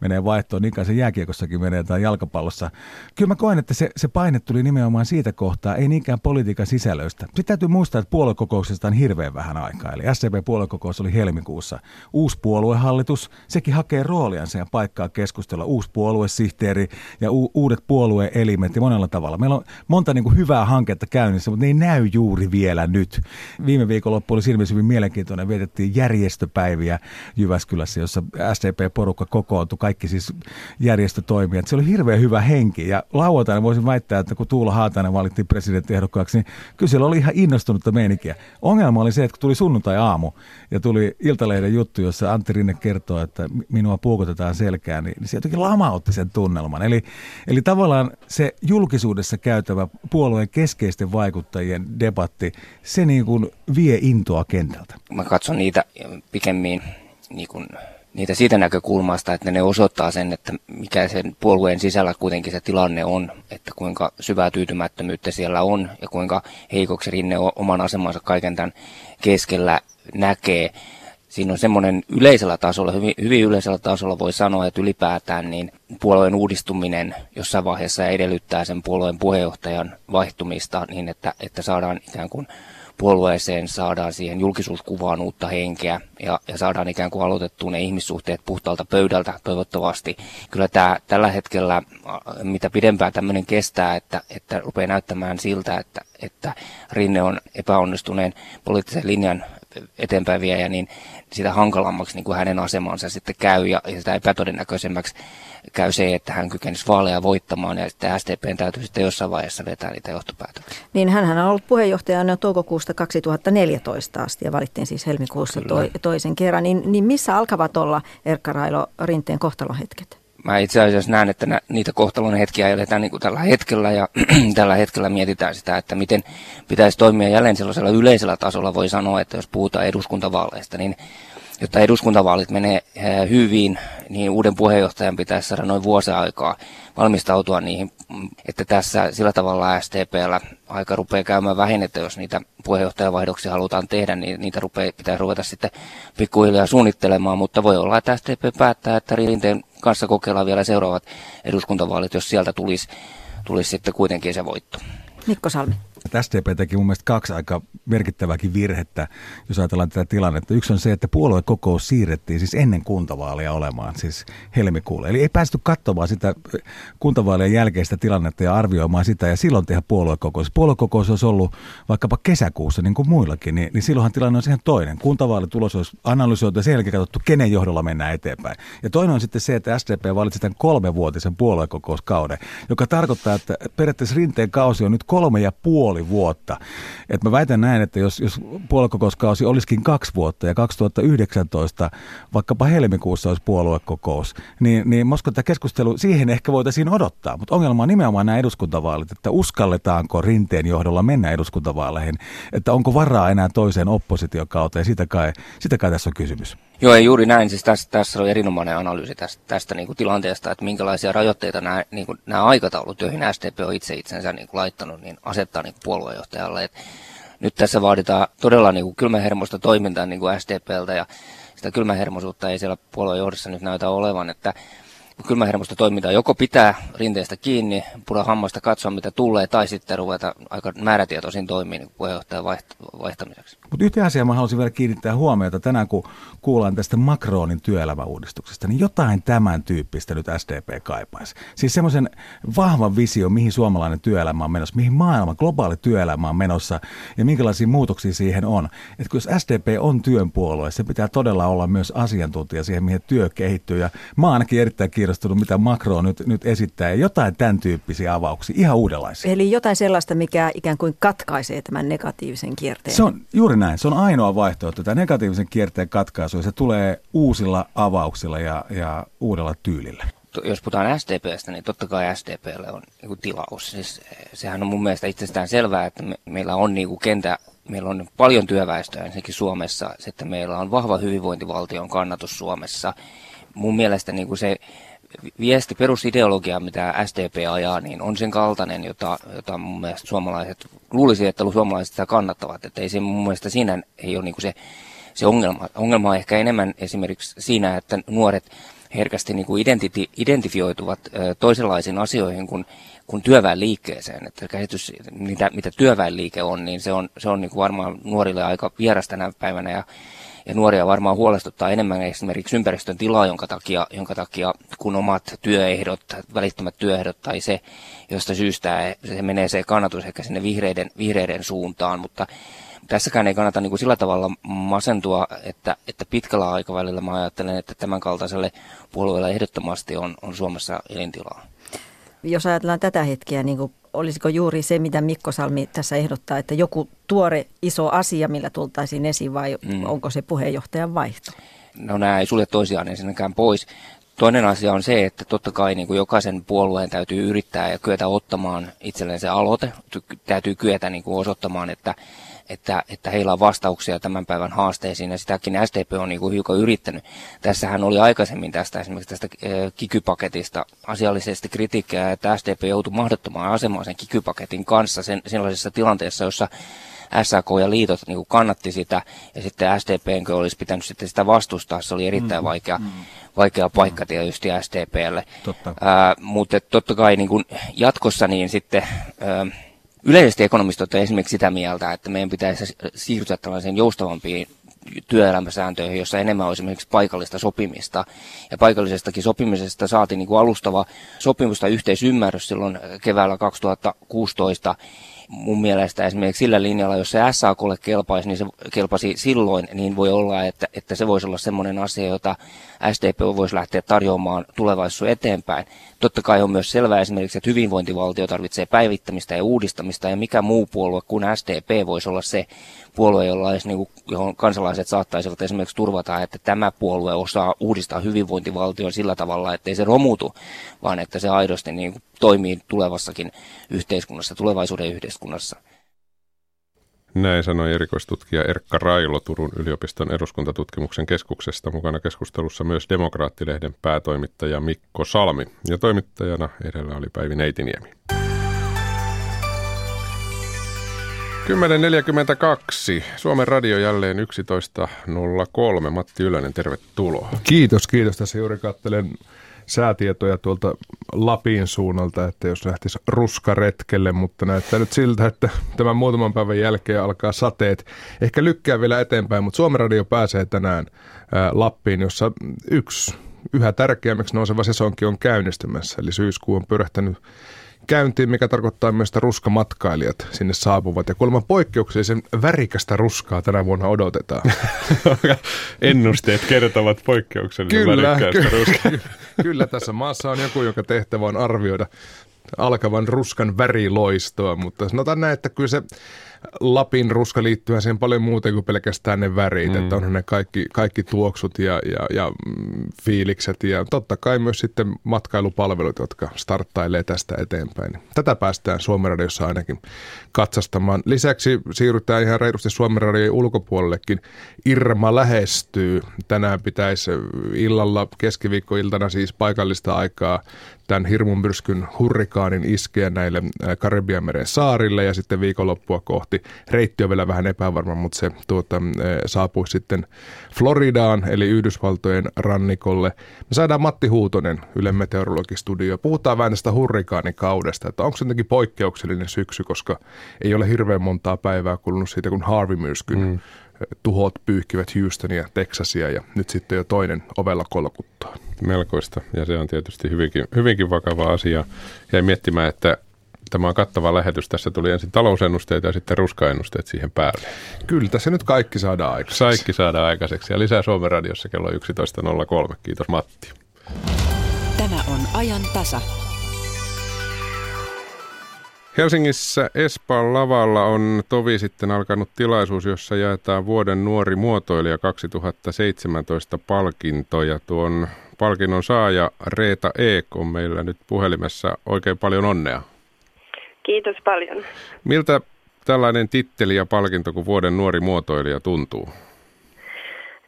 menee vaihtoon, niin se jääkiekossakin menee tai jalkapallossa. Kyllä mä koen, että se, se paine tuli nimenomaan siitä kohtaa, ei niinkään politiikan sisällöistä. Sitten täytyy muistaa, että puoluekokouksesta on hirveän vähän aikaa. Eli SCP-puoluekokous oli helmikuussa. Uusi puoluehallitus, sekin hakee rooliansa ja paikkaa keskustella. Uusi puoluesihteeri ja u- uudet puolueelimet ja monella tavalla. Meillä on monta niin kuin hyvää hanketta käynnissä, mutta ne ei näy juuri vielä nyt. Viime viikonloppu oli ilmeisesti hyvin mielenkiintoinen. Vietettiin järjestöpäiviä Jyväskylässä, jossa SCP-porukka kokoontui, kaikki siis järjestötoimijat. Se oli hirveän hyvä henki ja lauantaina voisin väittää, että kun Tuula Haatainen valittiin presidenttiehdokkaaksi, niin Kyllä siellä oli ihan innostunutta meininkiä. Ongelma oli se, että kun tuli sunnuntai-aamu ja tuli Iltalehden juttu, jossa Antti Rinne kertoo, että minua puukotetaan selkään, niin se jotenkin lamautti sen tunnelman. Eli, eli tavallaan se julkisuudessa käytävä puolueen keskeisten vaikuttajien debatti, se niin kuin vie intoa kentältä. Mä katson niitä pikemmin niin kuin niitä siitä näkökulmasta, että ne osoittaa sen, että mikä sen puolueen sisällä kuitenkin se tilanne on, että kuinka syvää tyytymättömyyttä siellä on ja kuinka heikoksi Rinne oman asemansa kaiken tämän keskellä näkee. Siinä on semmoinen yleisellä tasolla, hyvin, hyvin yleisellä tasolla voi sanoa, että ylipäätään niin puolueen uudistuminen jossain vaiheessa edellyttää sen puolueen puheenjohtajan vaihtumista niin, että, että saadaan ikään kuin puolueeseen saadaan siihen julkisuuskuvaan uutta henkeä ja, ja saadaan ikään kuin aloitettua ne ihmissuhteet puhtaalta pöydältä toivottavasti. Kyllä tämä tällä hetkellä, mitä pidempään tämmöinen kestää, että, että rupeaa näyttämään siltä, että, että Rinne on epäonnistuneen poliittisen linjan eteenpäin viejä, niin sitä hankalammaksi niin kuin hänen asemansa sitten käy ja, ja sitä epätodennäköisemmäksi käy se, että hän kykenisi vaaleja voittamaan ja sitten SDPn täytyy sitten jossain vaiheessa vetää niitä johtopäätöksiä. Niin hän on ollut puheenjohtajana toukokuusta 2014 asti ja valittiin siis helmikuussa toi, toisen kerran. Niin, niin missä alkavat olla Erkka Railo Rinteen kohtalohetket? Mä itse asiassa näen, että nä, niitä kohtalon hetkiä eletään niin kuin tällä hetkellä ja tällä hetkellä mietitään sitä, että miten pitäisi toimia jälleen sellaisella yleisellä tasolla. Voi sanoa, että jos puhutaan eduskuntavaaleista, niin jotta eduskuntavaalit menee hyvin, niin uuden puheenjohtajan pitäisi saada noin vuosi aikaa valmistautua niihin, että tässä sillä tavalla STPllä aika rupeaa käymään vähin, että jos niitä puheenjohtajavaihdoksia halutaan tehdä, niin niitä rupeaa, pitää ruveta sitten pikkuhiljaa suunnittelemaan, mutta voi olla, että STP päättää, että Rinteen kanssa kokeillaan vielä seuraavat eduskuntavaalit, jos sieltä tulisi, tulisi sitten kuitenkin se voitto. Mikko Salmi. SDP teki mun mielestä kaksi aika merkittävääkin virhettä, jos ajatellaan tätä tilannetta. Yksi on se, että puoluekokous siirrettiin siis ennen kuntavaaleja olemaan, siis helmikuulle. Eli ei päästy katsomaan sitä kuntavaalien jälkeistä tilannetta ja arvioimaan sitä ja silloin tehdä puoluekokous. Puoluekokous olisi ollut vaikkapa kesäkuussa niin kuin muillakin, niin, niin silloinhan tilanne on ihan toinen. Kuntavaalitulos olisi analysoitu ja sen jälkeen katsottu, kenen johdolla mennään eteenpäin. Ja toinen on sitten se, että SDP valitsi tämän kolmevuotisen puoluekokouskauden, joka tarkoittaa, että periaatteessa rinteen kausi on nyt kolme ja puoli puoli vuotta. Et mä väitän näin, että jos, jos puoluekokouskausi olisikin kaksi vuotta ja 2019 vaikkapa helmikuussa olisi puoluekokous, niin, niin uskon, että keskustelu siihen ehkä voitaisiin odottaa. Mutta ongelma on nimenomaan nämä eduskuntavaalit, että uskalletaanko rinteen johdolla mennä eduskuntavaaleihin, että onko varaa enää toiseen oppositiokauteen, sitä kai, sitä kai tässä on kysymys. Joo, ei juuri näin. Siis tässä, tässä oli erinomainen analyysi tästä, tästä niin kuin tilanteesta, että minkälaisia rajoitteita nämä, niin kuin, nämä aikataulut, joihin SDP on itse itsensä niin kuin laittanut, niin asettaa niin kuin puoluejohtajalle. Et nyt tässä vaaditaan todella niin kuin kylmähermoista toimintaa niin kuin SDPltä ja sitä kylmähermoisuutta ei siellä puoluejohdossa nyt näytä olevan, että kylmähermosta toimintaa joko pitää rinteestä kiinni, pura hammasta katsoa mitä tulee, tai sitten ruveta aika määrätietoisin toimiin niin puheenjohtajan vaiht- vaihtamiseksi. Mutta yhtä asiaa mä haluaisin vielä kiinnittää huomiota tänään, kun kuullaan tästä Macronin työelämäuudistuksesta, niin jotain tämän tyyppistä nyt SDP kaipaisi. Siis semmoisen vahvan visio, mihin suomalainen työelämä on menossa, mihin maailma, globaali työelämä on menossa ja minkälaisia muutoksia siihen on. Että jos SDP on työn puolue, se pitää todella olla myös asiantuntija siihen, mihin työ kehittyy. Ja mä ainakin erittäin mitä Macron nyt, nyt esittää ja jotain tämän tyyppisiä avauksia, ihan uudenlaisia. Eli jotain sellaista, mikä ikään kuin katkaisee tämän negatiivisen kierteen. Se on juuri näin. Se on ainoa vaihtoehto. Tämä negatiivisen kierteen katkaisu, se tulee uusilla avauksilla ja, ja uudella tyylillä jos puhutaan SDPstä, niin totta kai SDPlle on niin tilaus. Siis, eh, sehän on mun mielestä itsestään selvää, että me, meillä on niin kuin kentä, meillä on paljon työväestöä ensinnäkin Suomessa, sitten meillä on vahva hyvinvointivaltion kannatus Suomessa. Mun mielestä niin kuin se viesti, perusideologia, mitä SDP ajaa, niin on sen kaltainen, jota, jota mun mielestä suomalaiset, luulisi, että suomalaiset sitä kannattavat. Että ei se mun mielestä siinä ei ole niin kuin se, se ongelma. Ongelma on ehkä enemmän esimerkiksi siinä, että nuoret herkästi niin kuin identiti, identifioituvat toisenlaisiin asioihin kuin, kuin työväenliikkeeseen. Että käsitys, mitä, mitä työväenliike on, niin se on, se on niin kuin varmaan nuorille aika vierasta tänä päivänä. Ja ja nuoria varmaan huolestuttaa enemmän esimerkiksi ympäristön tilaa, jonka takia, jonka takia kun omat työehdot, välittömät työehdot tai se, josta syystä se menee se kannatus ehkä sinne vihreiden, vihreiden suuntaan, mutta tässäkään ei kannata niin kuin sillä tavalla masentua, että, että pitkällä aikavälillä mä ajattelen, että tämän kaltaiselle puolueelle ehdottomasti on, on Suomessa elintilaa. Jos ajatellaan tätä hetkeä, niin kuin olisiko juuri se, mitä Mikko Salmi tässä ehdottaa, että joku tuore iso asia, millä tultaisiin esiin vai mm. onko se puheenjohtajan vaihto? No nämä ei sulje toisiaan ensinnäkään pois. Toinen asia on se, että totta kai niin kuin jokaisen puolueen täytyy yrittää ja kyetä ottamaan itselleen se aloite. Täytyy kyetä niin kuin osoittamaan, että että, että heillä on vastauksia tämän päivän haasteisiin, ja sitäkin SDP on niin kuin hiukan yrittänyt. Tässähän oli aikaisemmin tästä esimerkiksi tästä kikypaketista asiallisesti kritiikkiä, että SDP joutui mahdottomaan asemaan sen kikypaketin kanssa sen, sellaisessa tilanteessa, jossa SAK ja liitot niin kuin kannatti sitä, ja sitten SDP olisi pitänyt sitten sitä vastustaa. Se oli erittäin mm, vaikea, mm, vaikea paikka mm. tietysti SDPlle. Totta. Ää, mutta totta kai niin kuin jatkossa niin sitten... Ää, Yleisesti ekonomistot on esimerkiksi sitä mieltä, että meidän pitäisi siirtyä tällaiseen joustavampiin työelämäsääntöihin, jossa enemmän olisi esimerkiksi paikallista sopimista. Ja paikallisestakin sopimisesta saatiin niin kuin alustava sopimusta yhteisymmärrys silloin keväällä 2016 mun mielestä esimerkiksi sillä linjalla, jos se SAKlle kelpaisi, niin se kelpasi silloin, niin voi olla, että, että se voisi olla semmoinen asia, jota SDP voisi lähteä tarjoamaan tulevaisuudessa eteenpäin. Totta kai on myös selvää esimerkiksi, että hyvinvointivaltio tarvitsee päivittämistä ja uudistamista, ja mikä muu puolue kuin SDP voisi olla se puolue, jolla olisi, niin kuin, johon kansalaiset saattaisivat esimerkiksi turvata, että tämä puolue osaa uudistaa hyvinvointivaltion sillä tavalla, ettei se romutu, vaan että se aidosti niin kuin, toimii tulevassakin yhteiskunnassa, tulevaisuuden yhteiskunnassa. Näin sanoi erikoistutkija Erkka Railo Turun yliopiston eduskuntatutkimuksen keskuksesta. Mukana keskustelussa myös Demokraattilehden päätoimittaja Mikko Salmi. Ja toimittajana edellä oli Päivi Neitiniemi. 10.42. Suomen radio jälleen 11.03. Matti Ylönen, tervetuloa. Kiitos, kiitos. Tässä juuri katselen säätietoja tuolta Lapin suunnalta, että jos lähtisi ruskaretkelle, mutta näyttää nyt siltä, että tämän muutaman päivän jälkeen alkaa sateet. Ehkä lykkää vielä eteenpäin, mutta Suomen Radio pääsee tänään ää, Lappiin, jossa yksi yhä tärkeämmäksi nouseva sesonki on käynnistymässä. Eli syyskuu on pyrähtänyt käyntiin, mikä tarkoittaa myös, että ruskamatkailijat sinne saapuvat. Ja kuulemma poikkeuksellisen värikästä ruskaa tänä vuonna odotetaan. Ennusteet kertovat poikkeuksellisen kyllä, värikkäästä kyllä, ruskaa. kyllä, tässä maassa on joku, joka tehtävä on arvioida alkavan ruskan väriloistoa, mutta sanotaan näin, että kyllä se Lapin ruska liittyy siihen paljon muuta kuin pelkästään ne värit, mm. että onhan ne kaikki, kaikki tuoksut ja, ja, ja mm, fiilikset ja totta kai myös sitten matkailupalvelut, jotka starttailee tästä eteenpäin. Tätä päästään Suomen radiossa ainakin katsastamaan. Lisäksi siirrytään ihan reilusti Suomen radion ulkopuolellekin. Irma lähestyy. Tänään pitäisi illalla keskiviikkoiltana siis paikallista aikaa tämän hirmumyrskyn hurrikaanin iskeä näille Karibianmeren saarille ja sitten viikonloppua kohti. Reitti on vielä vähän epävarma, mutta se tuota, saapui sitten Floridaan eli Yhdysvaltojen rannikolle. Me saadaan Matti Huutonen Yle Meteorologistudio. Puhutaan vähän tästä hurrikaanikaudesta, että onko se jotenkin poikkeuksellinen syksy, koska ei ole hirveän montaa päivää kulunut siitä, kun Harvey-myrskyn mm. Tuhot pyyhkivät Houstonia, Texasia ja nyt sitten jo toinen ovella kolkuttaa melkoista ja se on tietysti hyvinkin, hyvinkin vakava asia. Ja miettimään, että tämä on kattava lähetys. Tässä tuli ensin talousennusteet ja sitten ruskaennusteet siihen päälle. Kyllä, tässä nyt kaikki saadaan aikaiseksi. Kaikki saadaan aikaiseksi ja lisää Suomen radiossa kello 11.03. Kiitos Matti. Tämä on ajan tasa. Helsingissä Espaan lavalla on tovi sitten alkanut tilaisuus, jossa jaetaan vuoden nuori muotoilija 2017 palkintoja. Tuon palkinnon saaja Reeta Eek on meillä nyt puhelimessa. Oikein paljon onnea. Kiitos paljon. Miltä tällainen titteli ja palkinto kuin vuoden nuori muotoilija tuntuu?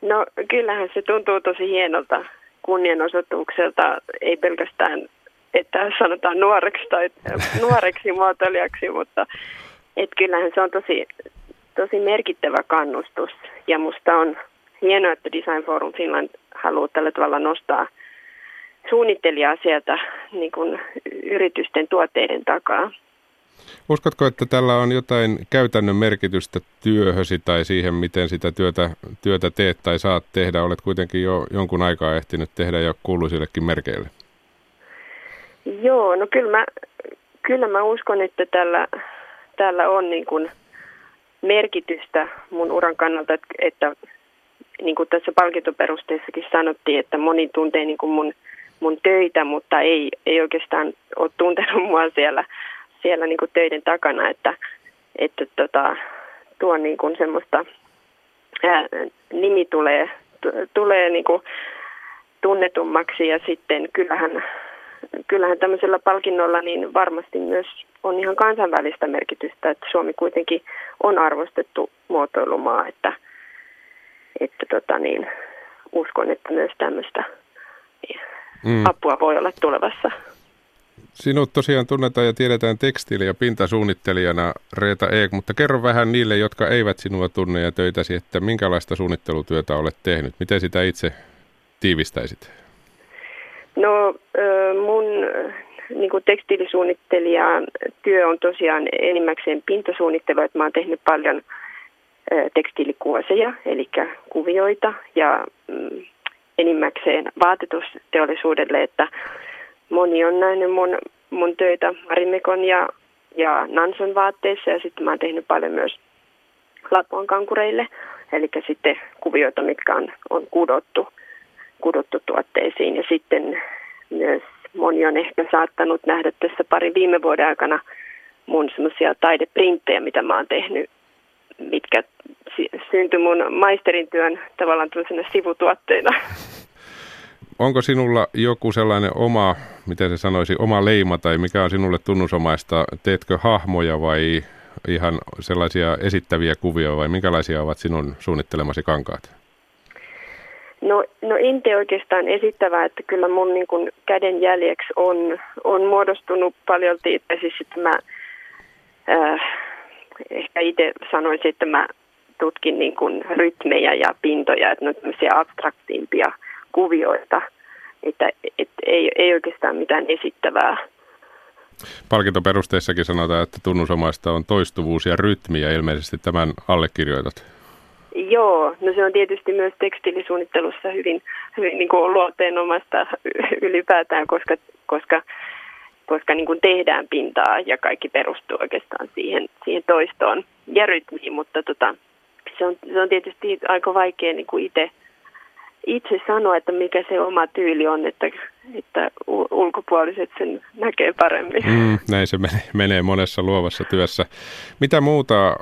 No kyllähän se tuntuu tosi hienolta kunnianosoitukselta, ei pelkästään, että sanotaan nuoreksi tai nuoreksi muotoilijaksi, mutta et kyllähän se on tosi, tosi merkittävä kannustus ja musta on hienoa, että Design Forum Finland haluaa tällä tavalla nostaa suunnittelijaa sieltä niin kuin yritysten tuotteiden takaa. Uskotko, että tällä on jotain käytännön merkitystä työhösi tai siihen, miten sitä työtä, työtä teet tai saat tehdä? Olet kuitenkin jo jonkun aikaa ehtinyt tehdä jo kuuluisillekin merkeille. Joo, no kyllä mä, kyllä mä uskon, että tällä, tällä on niin kuin merkitystä mun uran kannalta, että, että niin kuin tässä palkintoperusteessakin sanottiin, että moni tuntee niin kuin mun, mun töitä, mutta ei, ei oikeastaan ole tuntenut mua siellä, siellä niin kuin töiden takana, että, että tota, tuo niin kuin semmoista ää, nimi tulee, t- tulee niin kuin tunnetummaksi ja sitten kyllähän, kyllähän tämmöisellä palkinnolla niin varmasti myös on ihan kansainvälistä merkitystä, että Suomi kuitenkin on arvostettu muotoilumaa, että – että tota niin, uskon, että myös tämmöistä mm. apua voi olla tulevassa. Sinut tosiaan tunnetaan ja tiedetään tekstiili- ja pintasuunnittelijana Reeta Eek, mutta kerro vähän niille, jotka eivät sinua tunne ja töitäsi, että minkälaista suunnittelutyötä olet tehnyt. Miten sitä itse tiivistäisit? No mun niin kuin tekstiilisuunnittelijan työ on tosiaan enimmäkseen pintasuunnittelu, että mä oon tehnyt paljon – tekstiilikuoseja, eli kuvioita ja mm, enimmäkseen vaatetusteollisuudelle, että moni on nähnyt mun, mun töitä Marimekon ja, ja Nanson vaatteissa ja sitten mä oon tehnyt paljon myös Lapuan kankureille, eli sitten kuvioita, mitkä on, on kudottu, kudottu tuotteisiin ja sitten myös moni on ehkä saattanut nähdä tässä parin viime vuoden aikana mun semmoisia taideprinttejä, mitä mä oon tehnyt mitkä syntyi mun maisterin työn tavallaan tällaisena sivutuotteena. Onko sinulla joku sellainen oma, miten se sanoisi, oma leima tai mikä on sinulle tunnusomaista? Teetkö hahmoja vai ihan sellaisia esittäviä kuvia vai minkälaisia ovat sinun suunnittelemasi kankaat? No, no en tee oikeastaan esittävää, että kyllä mun niin kuin käden jäljeksi on, on muodostunut paljon, että siis että mä äh, ehkä itse sanoisin, että mä tutkin niin kuin rytmejä ja pintoja, että ne on abstraktiimpia kuvioita. että et ei, ei oikeastaan mitään esittävää. Palkintoperusteissakin sanotaan, että tunnusomaista on toistuvuus ja rytmi ja ilmeisesti tämän allekirjoitat. Joo, no se on tietysti myös tekstiilisuunnittelussa hyvin, hyvin niin kuin luonteenomaista ylipäätään, koska, koska, koska niin kuin tehdään pintaa ja kaikki perustuu oikeastaan siihen, siihen toistoon ja rytmiin, mutta tota, se, on, se on tietysti aika vaikea niin kuin itse, itse sanoa, että mikä se oma tyyli on, että, että ulkopuoliset sen näkee paremmin. Mm, näin se menee, menee monessa luovassa työssä. Mitä muuta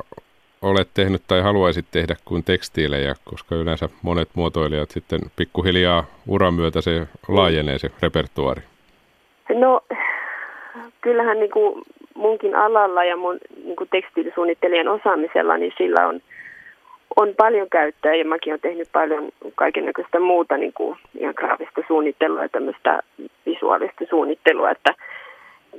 olet tehnyt tai haluaisit tehdä kuin tekstiilejä, koska yleensä monet muotoilijat sitten pikkuhiljaa uran myötä se laajenee se repertuari? No kyllähän niin kuin munkin alalla ja mun niin kuin tekstiilisuunnittelijan osaamisella, niin sillä on, on paljon käyttöä ja mäkin olen tehnyt paljon kaikenlaista muuta niin kuin ihan graafista suunnittelua ja tämmöistä visuaalista suunnittelua, että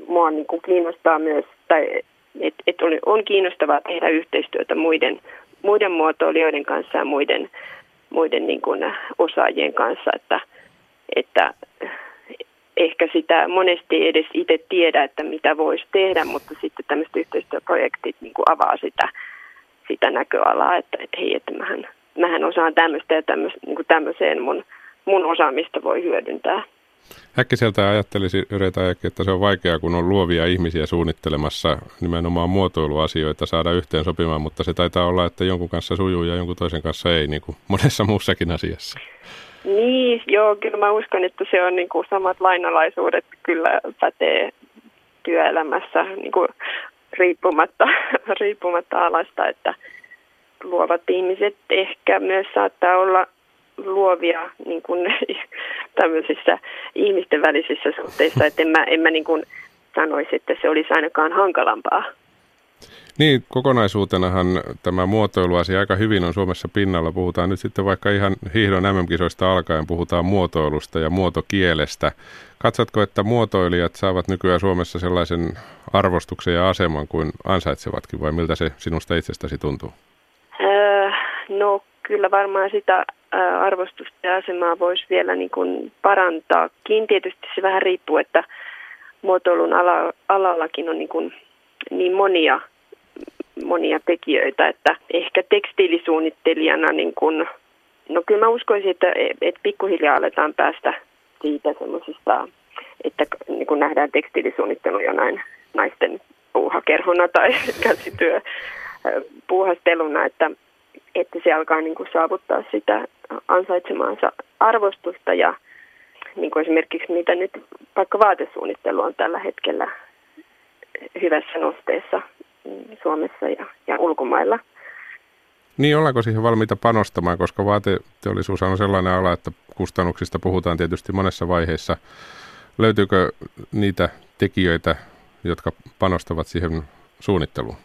mua niin kuin kiinnostaa myös, tai et, et on kiinnostavaa tehdä yhteistyötä muiden, muiden muotoilijoiden kanssa ja muiden, muiden niin kuin osaajien kanssa, että, että ehkä sitä monesti edes itse tiedä, että mitä voisi tehdä, mutta sitten tämmöiset yhteistyöprojektit niin kuin avaa sitä, sitä näköalaa, että, että hei, että mähän, mähän osaan tämmöistä ja tämmöistä, niin kuin tämmöiseen mun, mun osaamista voi hyödyntää. Äkkiseltä ajattelisi Yretajakin, että se on vaikeaa, kun on luovia ihmisiä suunnittelemassa nimenomaan muotoiluasioita saada yhteen sopimaan, mutta se taitaa olla, että jonkun kanssa sujuu ja jonkun toisen kanssa ei, niin kuin monessa muussakin asiassa. Niin, joo, kyllä mä uskon, että se on niin kuin samat lainalaisuudet kyllä pätee työelämässä niin kuin riippumatta, riippumatta alasta, että luovat ihmiset ehkä myös saattaa olla luovia niin kuin, tämmöisissä ihmisten välisissä suhteissa, että en mä, en mä niin kuin sanoisi, että se olisi ainakaan hankalampaa. Niin, kokonaisuutenahan tämä muotoiluasia aika hyvin on Suomessa pinnalla. Puhutaan nyt sitten vaikka ihan hiihdon MM-kisoista alkaen, puhutaan muotoilusta ja muotokielestä. Katsotko, että muotoilijat saavat nykyään Suomessa sellaisen arvostuksen ja aseman kuin ansaitsevatkin, vai miltä se sinusta itsestäsi tuntuu? Öö, no kyllä varmaan sitä arvostusta ja asemaa voisi vielä niin kuin parantaakin. Tietysti se vähän riippuu, että muotoilun ala, alallakin on niin, kuin niin monia, monia tekijöitä, että ehkä tekstiilisuunnittelijana niin kuin, no kyllä mä uskoisin, että, että pikkuhiljaa aletaan päästä siitä semmoisista, että niin kuin nähdään tekstiilisuunnittelu jonain naisten puuhakerhona tai käsityö puuhasteluna, että että se alkaa niin kuin saavuttaa sitä ansaitsemaansa arvostusta ja niin kuin esimerkiksi mitä nyt vaikka vaatesuunnittelu on tällä hetkellä hyvässä nosteessa Suomessa ja, ja ulkomailla. Niin, ollaanko siihen valmiita panostamaan, koska vaateteollisuus on sellainen ala, että kustannuksista puhutaan tietysti monessa vaiheessa. Löytyykö niitä tekijöitä, jotka panostavat siihen suunnitteluun?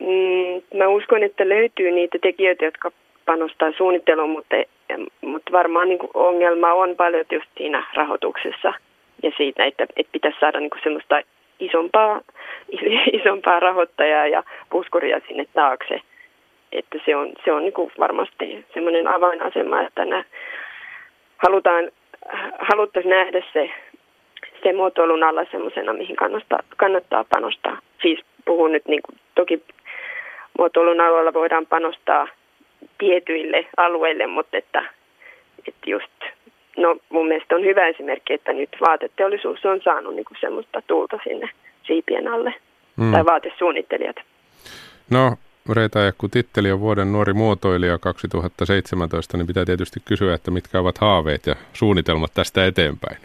Mm, mä uskon, että löytyy niitä tekijöitä, jotka panostaa suunnitteluun, mutta, mutta varmaan niin ongelma on paljon just siinä rahoituksessa ja siitä, että, että pitäisi saada niin semmoista isompaa, isompaa rahoittajaa ja puskuria sinne taakse. Että se on, se on niin varmasti semmoinen avainasema, että nää, halutaan, haluttaisiin nähdä se, se muotoilun alla semmoisena, mihin kannattaa, kannattaa panostaa. Siis puhun nyt niin kuin, toki muotoilun alueella voidaan panostaa tietyille alueille, mutta että, että just, no mun mielestä on hyvä esimerkki, että nyt vaateteollisuus on saanut niin kuin semmoista tulta sinne siipien alle, mm. tai vaatesuunnittelijat. No, Reeta kun titteli on vuoden nuori muotoilija 2017, niin pitää tietysti kysyä, että mitkä ovat haaveet ja suunnitelmat tästä eteenpäin.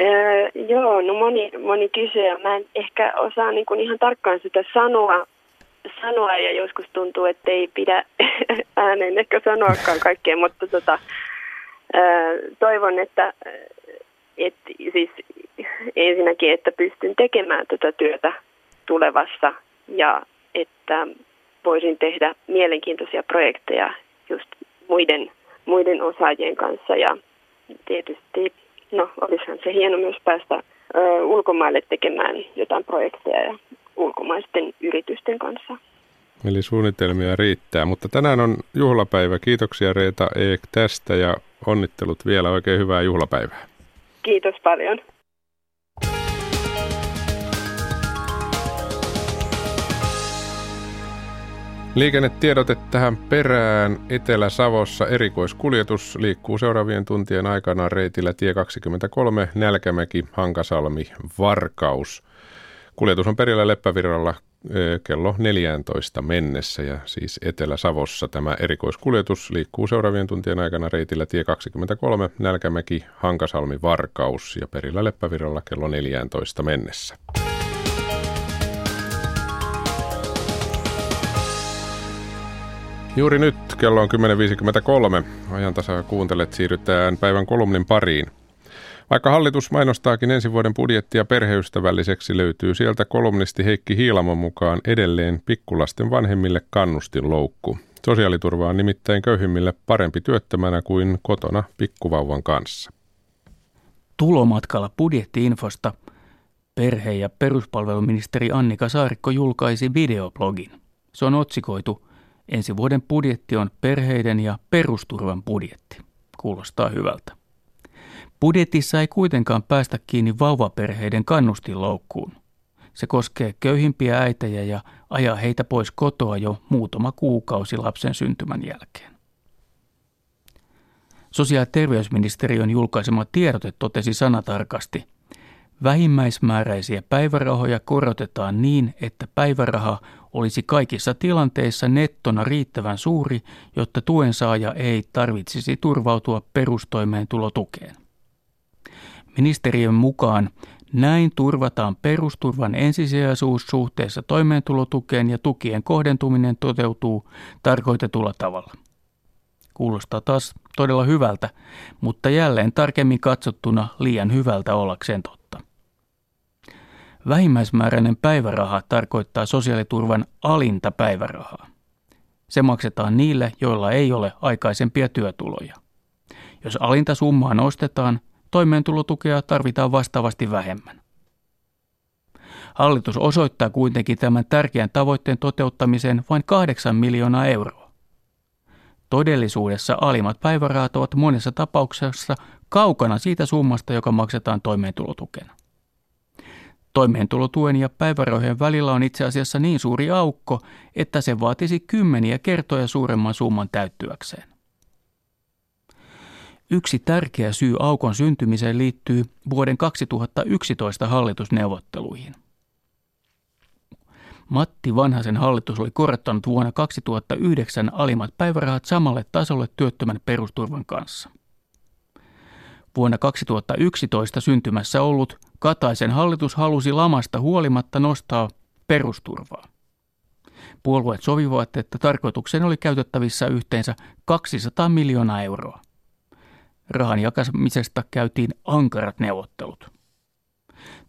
Öö, joo, no moni, moni kysyy. Mä en ehkä osaa niin kuin ihan tarkkaan sitä sanoa, sanoa ja joskus tuntuu, että ei pidä ääneen ehkä sanoakaan kaikkea, mutta tota, toivon, että et, siis ensinnäkin, että pystyn tekemään tätä työtä tulevassa ja että voisin tehdä mielenkiintoisia projekteja just muiden, muiden osaajien kanssa. Ja tietysti, no olisihan se hieno myös päästä ö, ulkomaille tekemään jotain projekteja ja ulkomaisten yritysten kanssa. Eli suunnitelmia riittää, mutta tänään on juhlapäivä. Kiitoksia Reeta Eek tästä ja onnittelut vielä. Oikein hyvää juhlapäivää. Kiitos paljon. Liikennetiedote tähän perään. Etelä-Savossa erikoiskuljetus liikkuu seuraavien tuntien aikana reitillä tie 23 Nälkämäki, Hankasalmi, Varkaus. Kuljetus on perillä Leppävirralla kello 14 mennessä ja siis Etelä-Savossa tämä erikoiskuljetus liikkuu seuraavien tuntien aikana reitillä tie 23 Nälkämäki, Hankasalmi, Varkaus ja perillä Leppävirralla kello 14 mennessä. Juuri nyt kello on 10.53. Ajan tasa kuuntelet, siirrytään päivän kolumnin pariin. Vaikka hallitus mainostaakin ensi vuoden budjettia perheystävälliseksi, löytyy sieltä kolumnisti Heikki Hiilamon mukaan edelleen pikkulasten vanhemmille kannustinloukku. Sosiaaliturva on nimittäin köyhimmille parempi työttömänä kuin kotona pikkuvauvan kanssa. Tulomatkalla budjettiinfosta perhe- ja peruspalveluministeri Annika Saarikko julkaisi videoblogin. Se on otsikoitu – Ensi vuoden budjetti on perheiden ja perusturvan budjetti. Kuulostaa hyvältä. Budjetissa ei kuitenkaan päästä kiinni vauvaperheiden kannustinloukkuun. Se koskee köyhimpiä äitejä ja ajaa heitä pois kotoa jo muutama kuukausi lapsen syntymän jälkeen. Sosiaali- ja terveysministeriön julkaisema tiedote totesi sanatarkasti – Vähimmäismääräisiä päivärahoja korotetaan niin, että päiväraha olisi kaikissa tilanteissa nettona riittävän suuri, jotta tuen saaja ei tarvitsisi turvautua perustoimeentulotukeen. Ministeriön mukaan näin turvataan perusturvan ensisijaisuus suhteessa toimeentulotukeen ja tukien kohdentuminen toteutuu tarkoitetulla tavalla. Kuulostaa taas todella hyvältä, mutta jälleen tarkemmin katsottuna liian hyvältä ollakseen totta. Vähimmäismääräinen päiväraha tarkoittaa sosiaaliturvan alinta päivärahaa. Se maksetaan niille, joilla ei ole aikaisempia työtuloja. Jos alinta summaa nostetaan, toimeentulotukea tarvitaan vastaavasti vähemmän. Hallitus osoittaa kuitenkin tämän tärkeän tavoitteen toteuttamiseen vain 8 miljoonaa euroa. Todellisuudessa alimmat päivärahat ovat monessa tapauksessa kaukana siitä summasta, joka maksetaan toimeentulotukena. Toimeentulotuen ja päivärahojen välillä on itse asiassa niin suuri aukko, että se vaatisi kymmeniä kertoja suuremman summan täyttyäkseen. Yksi tärkeä syy aukon syntymiseen liittyy vuoden 2011 hallitusneuvotteluihin. Matti Vanhasen hallitus oli korottanut vuonna 2009 alimmat päivärahat samalle tasolle työttömän perusturvan kanssa – Vuonna 2011 syntymässä ollut Kataisen hallitus halusi lamasta huolimatta nostaa perusturvaa. Puolueet sovivat, että tarkoituksen oli käytettävissä yhteensä 200 miljoonaa euroa. Rahan jakamisesta käytiin ankarat neuvottelut.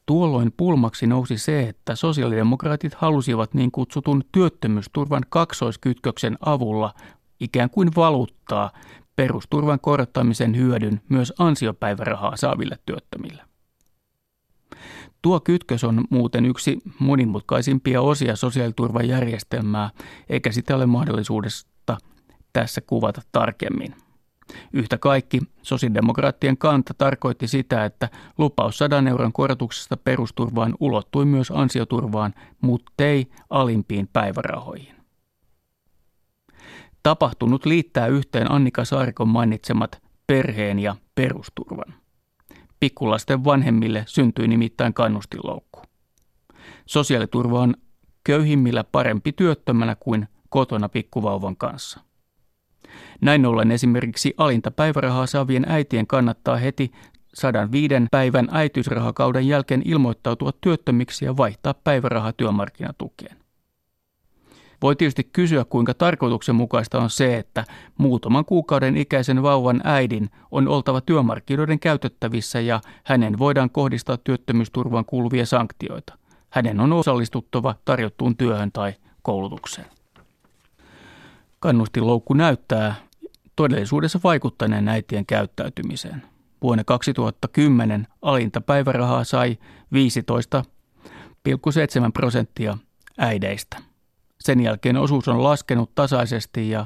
Tuolloin pulmaksi nousi se, että sosiaalidemokraatit halusivat niin kutsutun työttömyysturvan kaksoiskytköksen avulla ikään kuin valuttaa perusturvan korottamisen hyödyn myös ansiopäivärahaa saaville työttömille. Tuo kytkös on muuten yksi monimutkaisimpia osia sosiaaliturvajärjestelmää, eikä sitä ole mahdollisuudesta tässä kuvata tarkemmin. Yhtä kaikki sosiaalidemokraattien kanta tarkoitti sitä, että lupaus 100 euron korotuksesta perusturvaan ulottui myös ansioturvaan, muttei alimpiin päivärahoihin. Tapahtunut liittää yhteen Annika Saarikon mainitsemat perheen ja perusturvan. Pikkulasten vanhemmille syntyi nimittäin kannustinloukku. Sosiaaliturva on köyhimmillä parempi työttömänä kuin kotona pikkuvauvan kanssa. Näin ollen esimerkiksi alinta päivärahaa saavien äitien kannattaa heti 105 päivän äitiysrahakauden jälkeen ilmoittautua työttömiksi ja vaihtaa päiväraha työmarkkinatukeen. Voi tietysti kysyä, kuinka tarkoituksenmukaista on se, että muutaman kuukauden ikäisen vauvan äidin on oltava työmarkkinoiden käytettävissä ja hänen voidaan kohdistaa työttömyysturvaan kuuluvia sanktioita. Hänen on osallistuttava tarjottuun työhön tai koulutukseen. Kannustinloukku näyttää todellisuudessa vaikuttaneen äitien käyttäytymiseen. Vuonna 2010 alinta päivärahaa sai 15,7 prosenttia äideistä. Sen jälkeen osuus on laskenut tasaisesti ja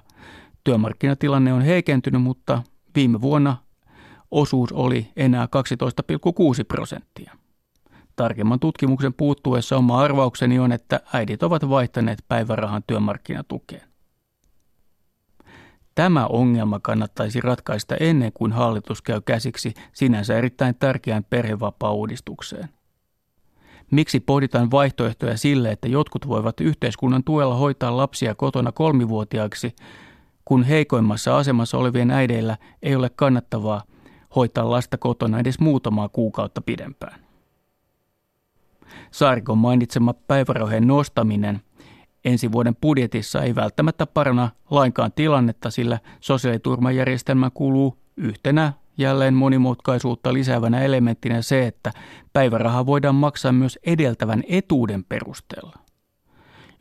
työmarkkinatilanne on heikentynyt, mutta Viime vuonna osuus oli enää 12,6 prosenttia. Tarkemman tutkimuksen puuttuessa oma arvaukseni on, että äidit ovat vaihtaneet päivärahan työmarkkinatukeen. Tämä ongelma kannattaisi ratkaista ennen kuin hallitus käy käsiksi sinänsä erittäin tärkeään perhevapaa-uudistukseen. Miksi pohditaan vaihtoehtoja sille, että jotkut voivat yhteiskunnan tuella hoitaa lapsia kotona kolmivuotiaaksi, kun heikoimmassa asemassa olevien äideillä ei ole kannattavaa hoitaa lasta kotona edes muutamaa kuukautta pidempään. Saarikon mainitsema päivärahojen nostaminen ensi vuoden budjetissa ei välttämättä parana lainkaan tilannetta, sillä sosiaaliturvajärjestelmä kuuluu yhtenä jälleen monimutkaisuutta lisäävänä elementtinä se, että päiväraha voidaan maksaa myös edeltävän etuuden perusteella.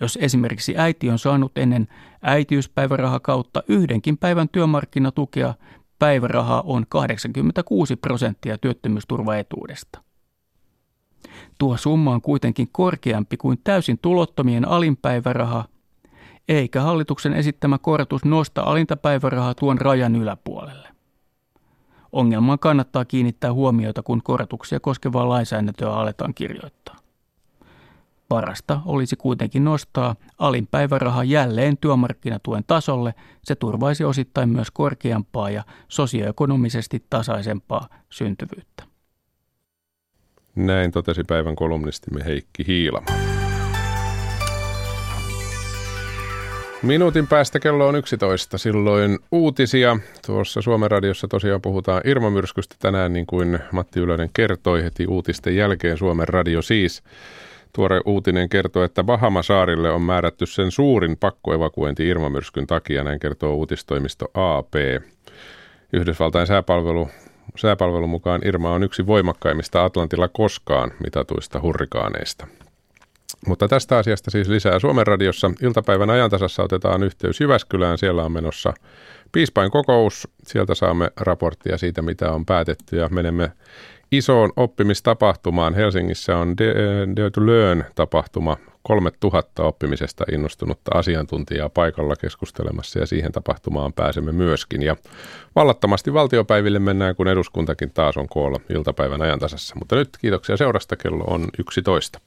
Jos esimerkiksi äiti on saanut ennen äitiyspäivärahakautta yhdenkin päivän työmarkkinatukea, päiväraha on 86 prosenttia työttömyysturvaetuudesta. Tuo summa on kuitenkin korkeampi kuin täysin tulottomien alinpäiväraha, eikä hallituksen esittämä korotus nosta alintapäivärahaa tuon rajan yläpuolelle. Ongelmaan kannattaa kiinnittää huomiota, kun korotuksia koskevaa lainsäädäntöä aletaan kirjoittaa. Parasta olisi kuitenkin nostaa alinpäiväraha jälleen työmarkkinatuen tasolle. Se turvaisi osittain myös korkeampaa ja sosioekonomisesti tasaisempaa syntyvyyttä. Näin totesi päivän kolumnistimme Heikki Hiilama. Minuutin päästä kello on 11, silloin uutisia. Tuossa Suomen radiossa tosiaan puhutaan Irma-myrskystä tänään, niin kuin Matti Ylönen kertoi heti uutisten jälkeen Suomen radio siis. Tuore uutinen kertoo, että Bahama-saarille on määrätty sen suurin pakkoevakuointi Irma-myrskyn takia, näin kertoo uutistoimisto AP. Yhdysvaltain sääpalvelu Sääpalvelun mukaan Irma on yksi voimakkaimmista Atlantilla koskaan mitatuista hurrikaaneista. Mutta tästä asiasta siis lisää Suomen radiossa. Iltapäivän ajantasassa otetaan yhteys Jyväskylään. Siellä on menossa piispain kokous. Sieltä saamme raporttia siitä, mitä on päätetty ja menemme isoon oppimistapahtumaan. Helsingissä on Dare to Learn-tapahtuma 3000 oppimisesta innostunutta asiantuntijaa paikalla keskustelemassa ja siihen tapahtumaan pääsemme myöskin. Ja vallattomasti valtiopäiville mennään, kun eduskuntakin taas on koolla iltapäivän ajantasassa. Mutta nyt kiitoksia seurasta, kello on 11.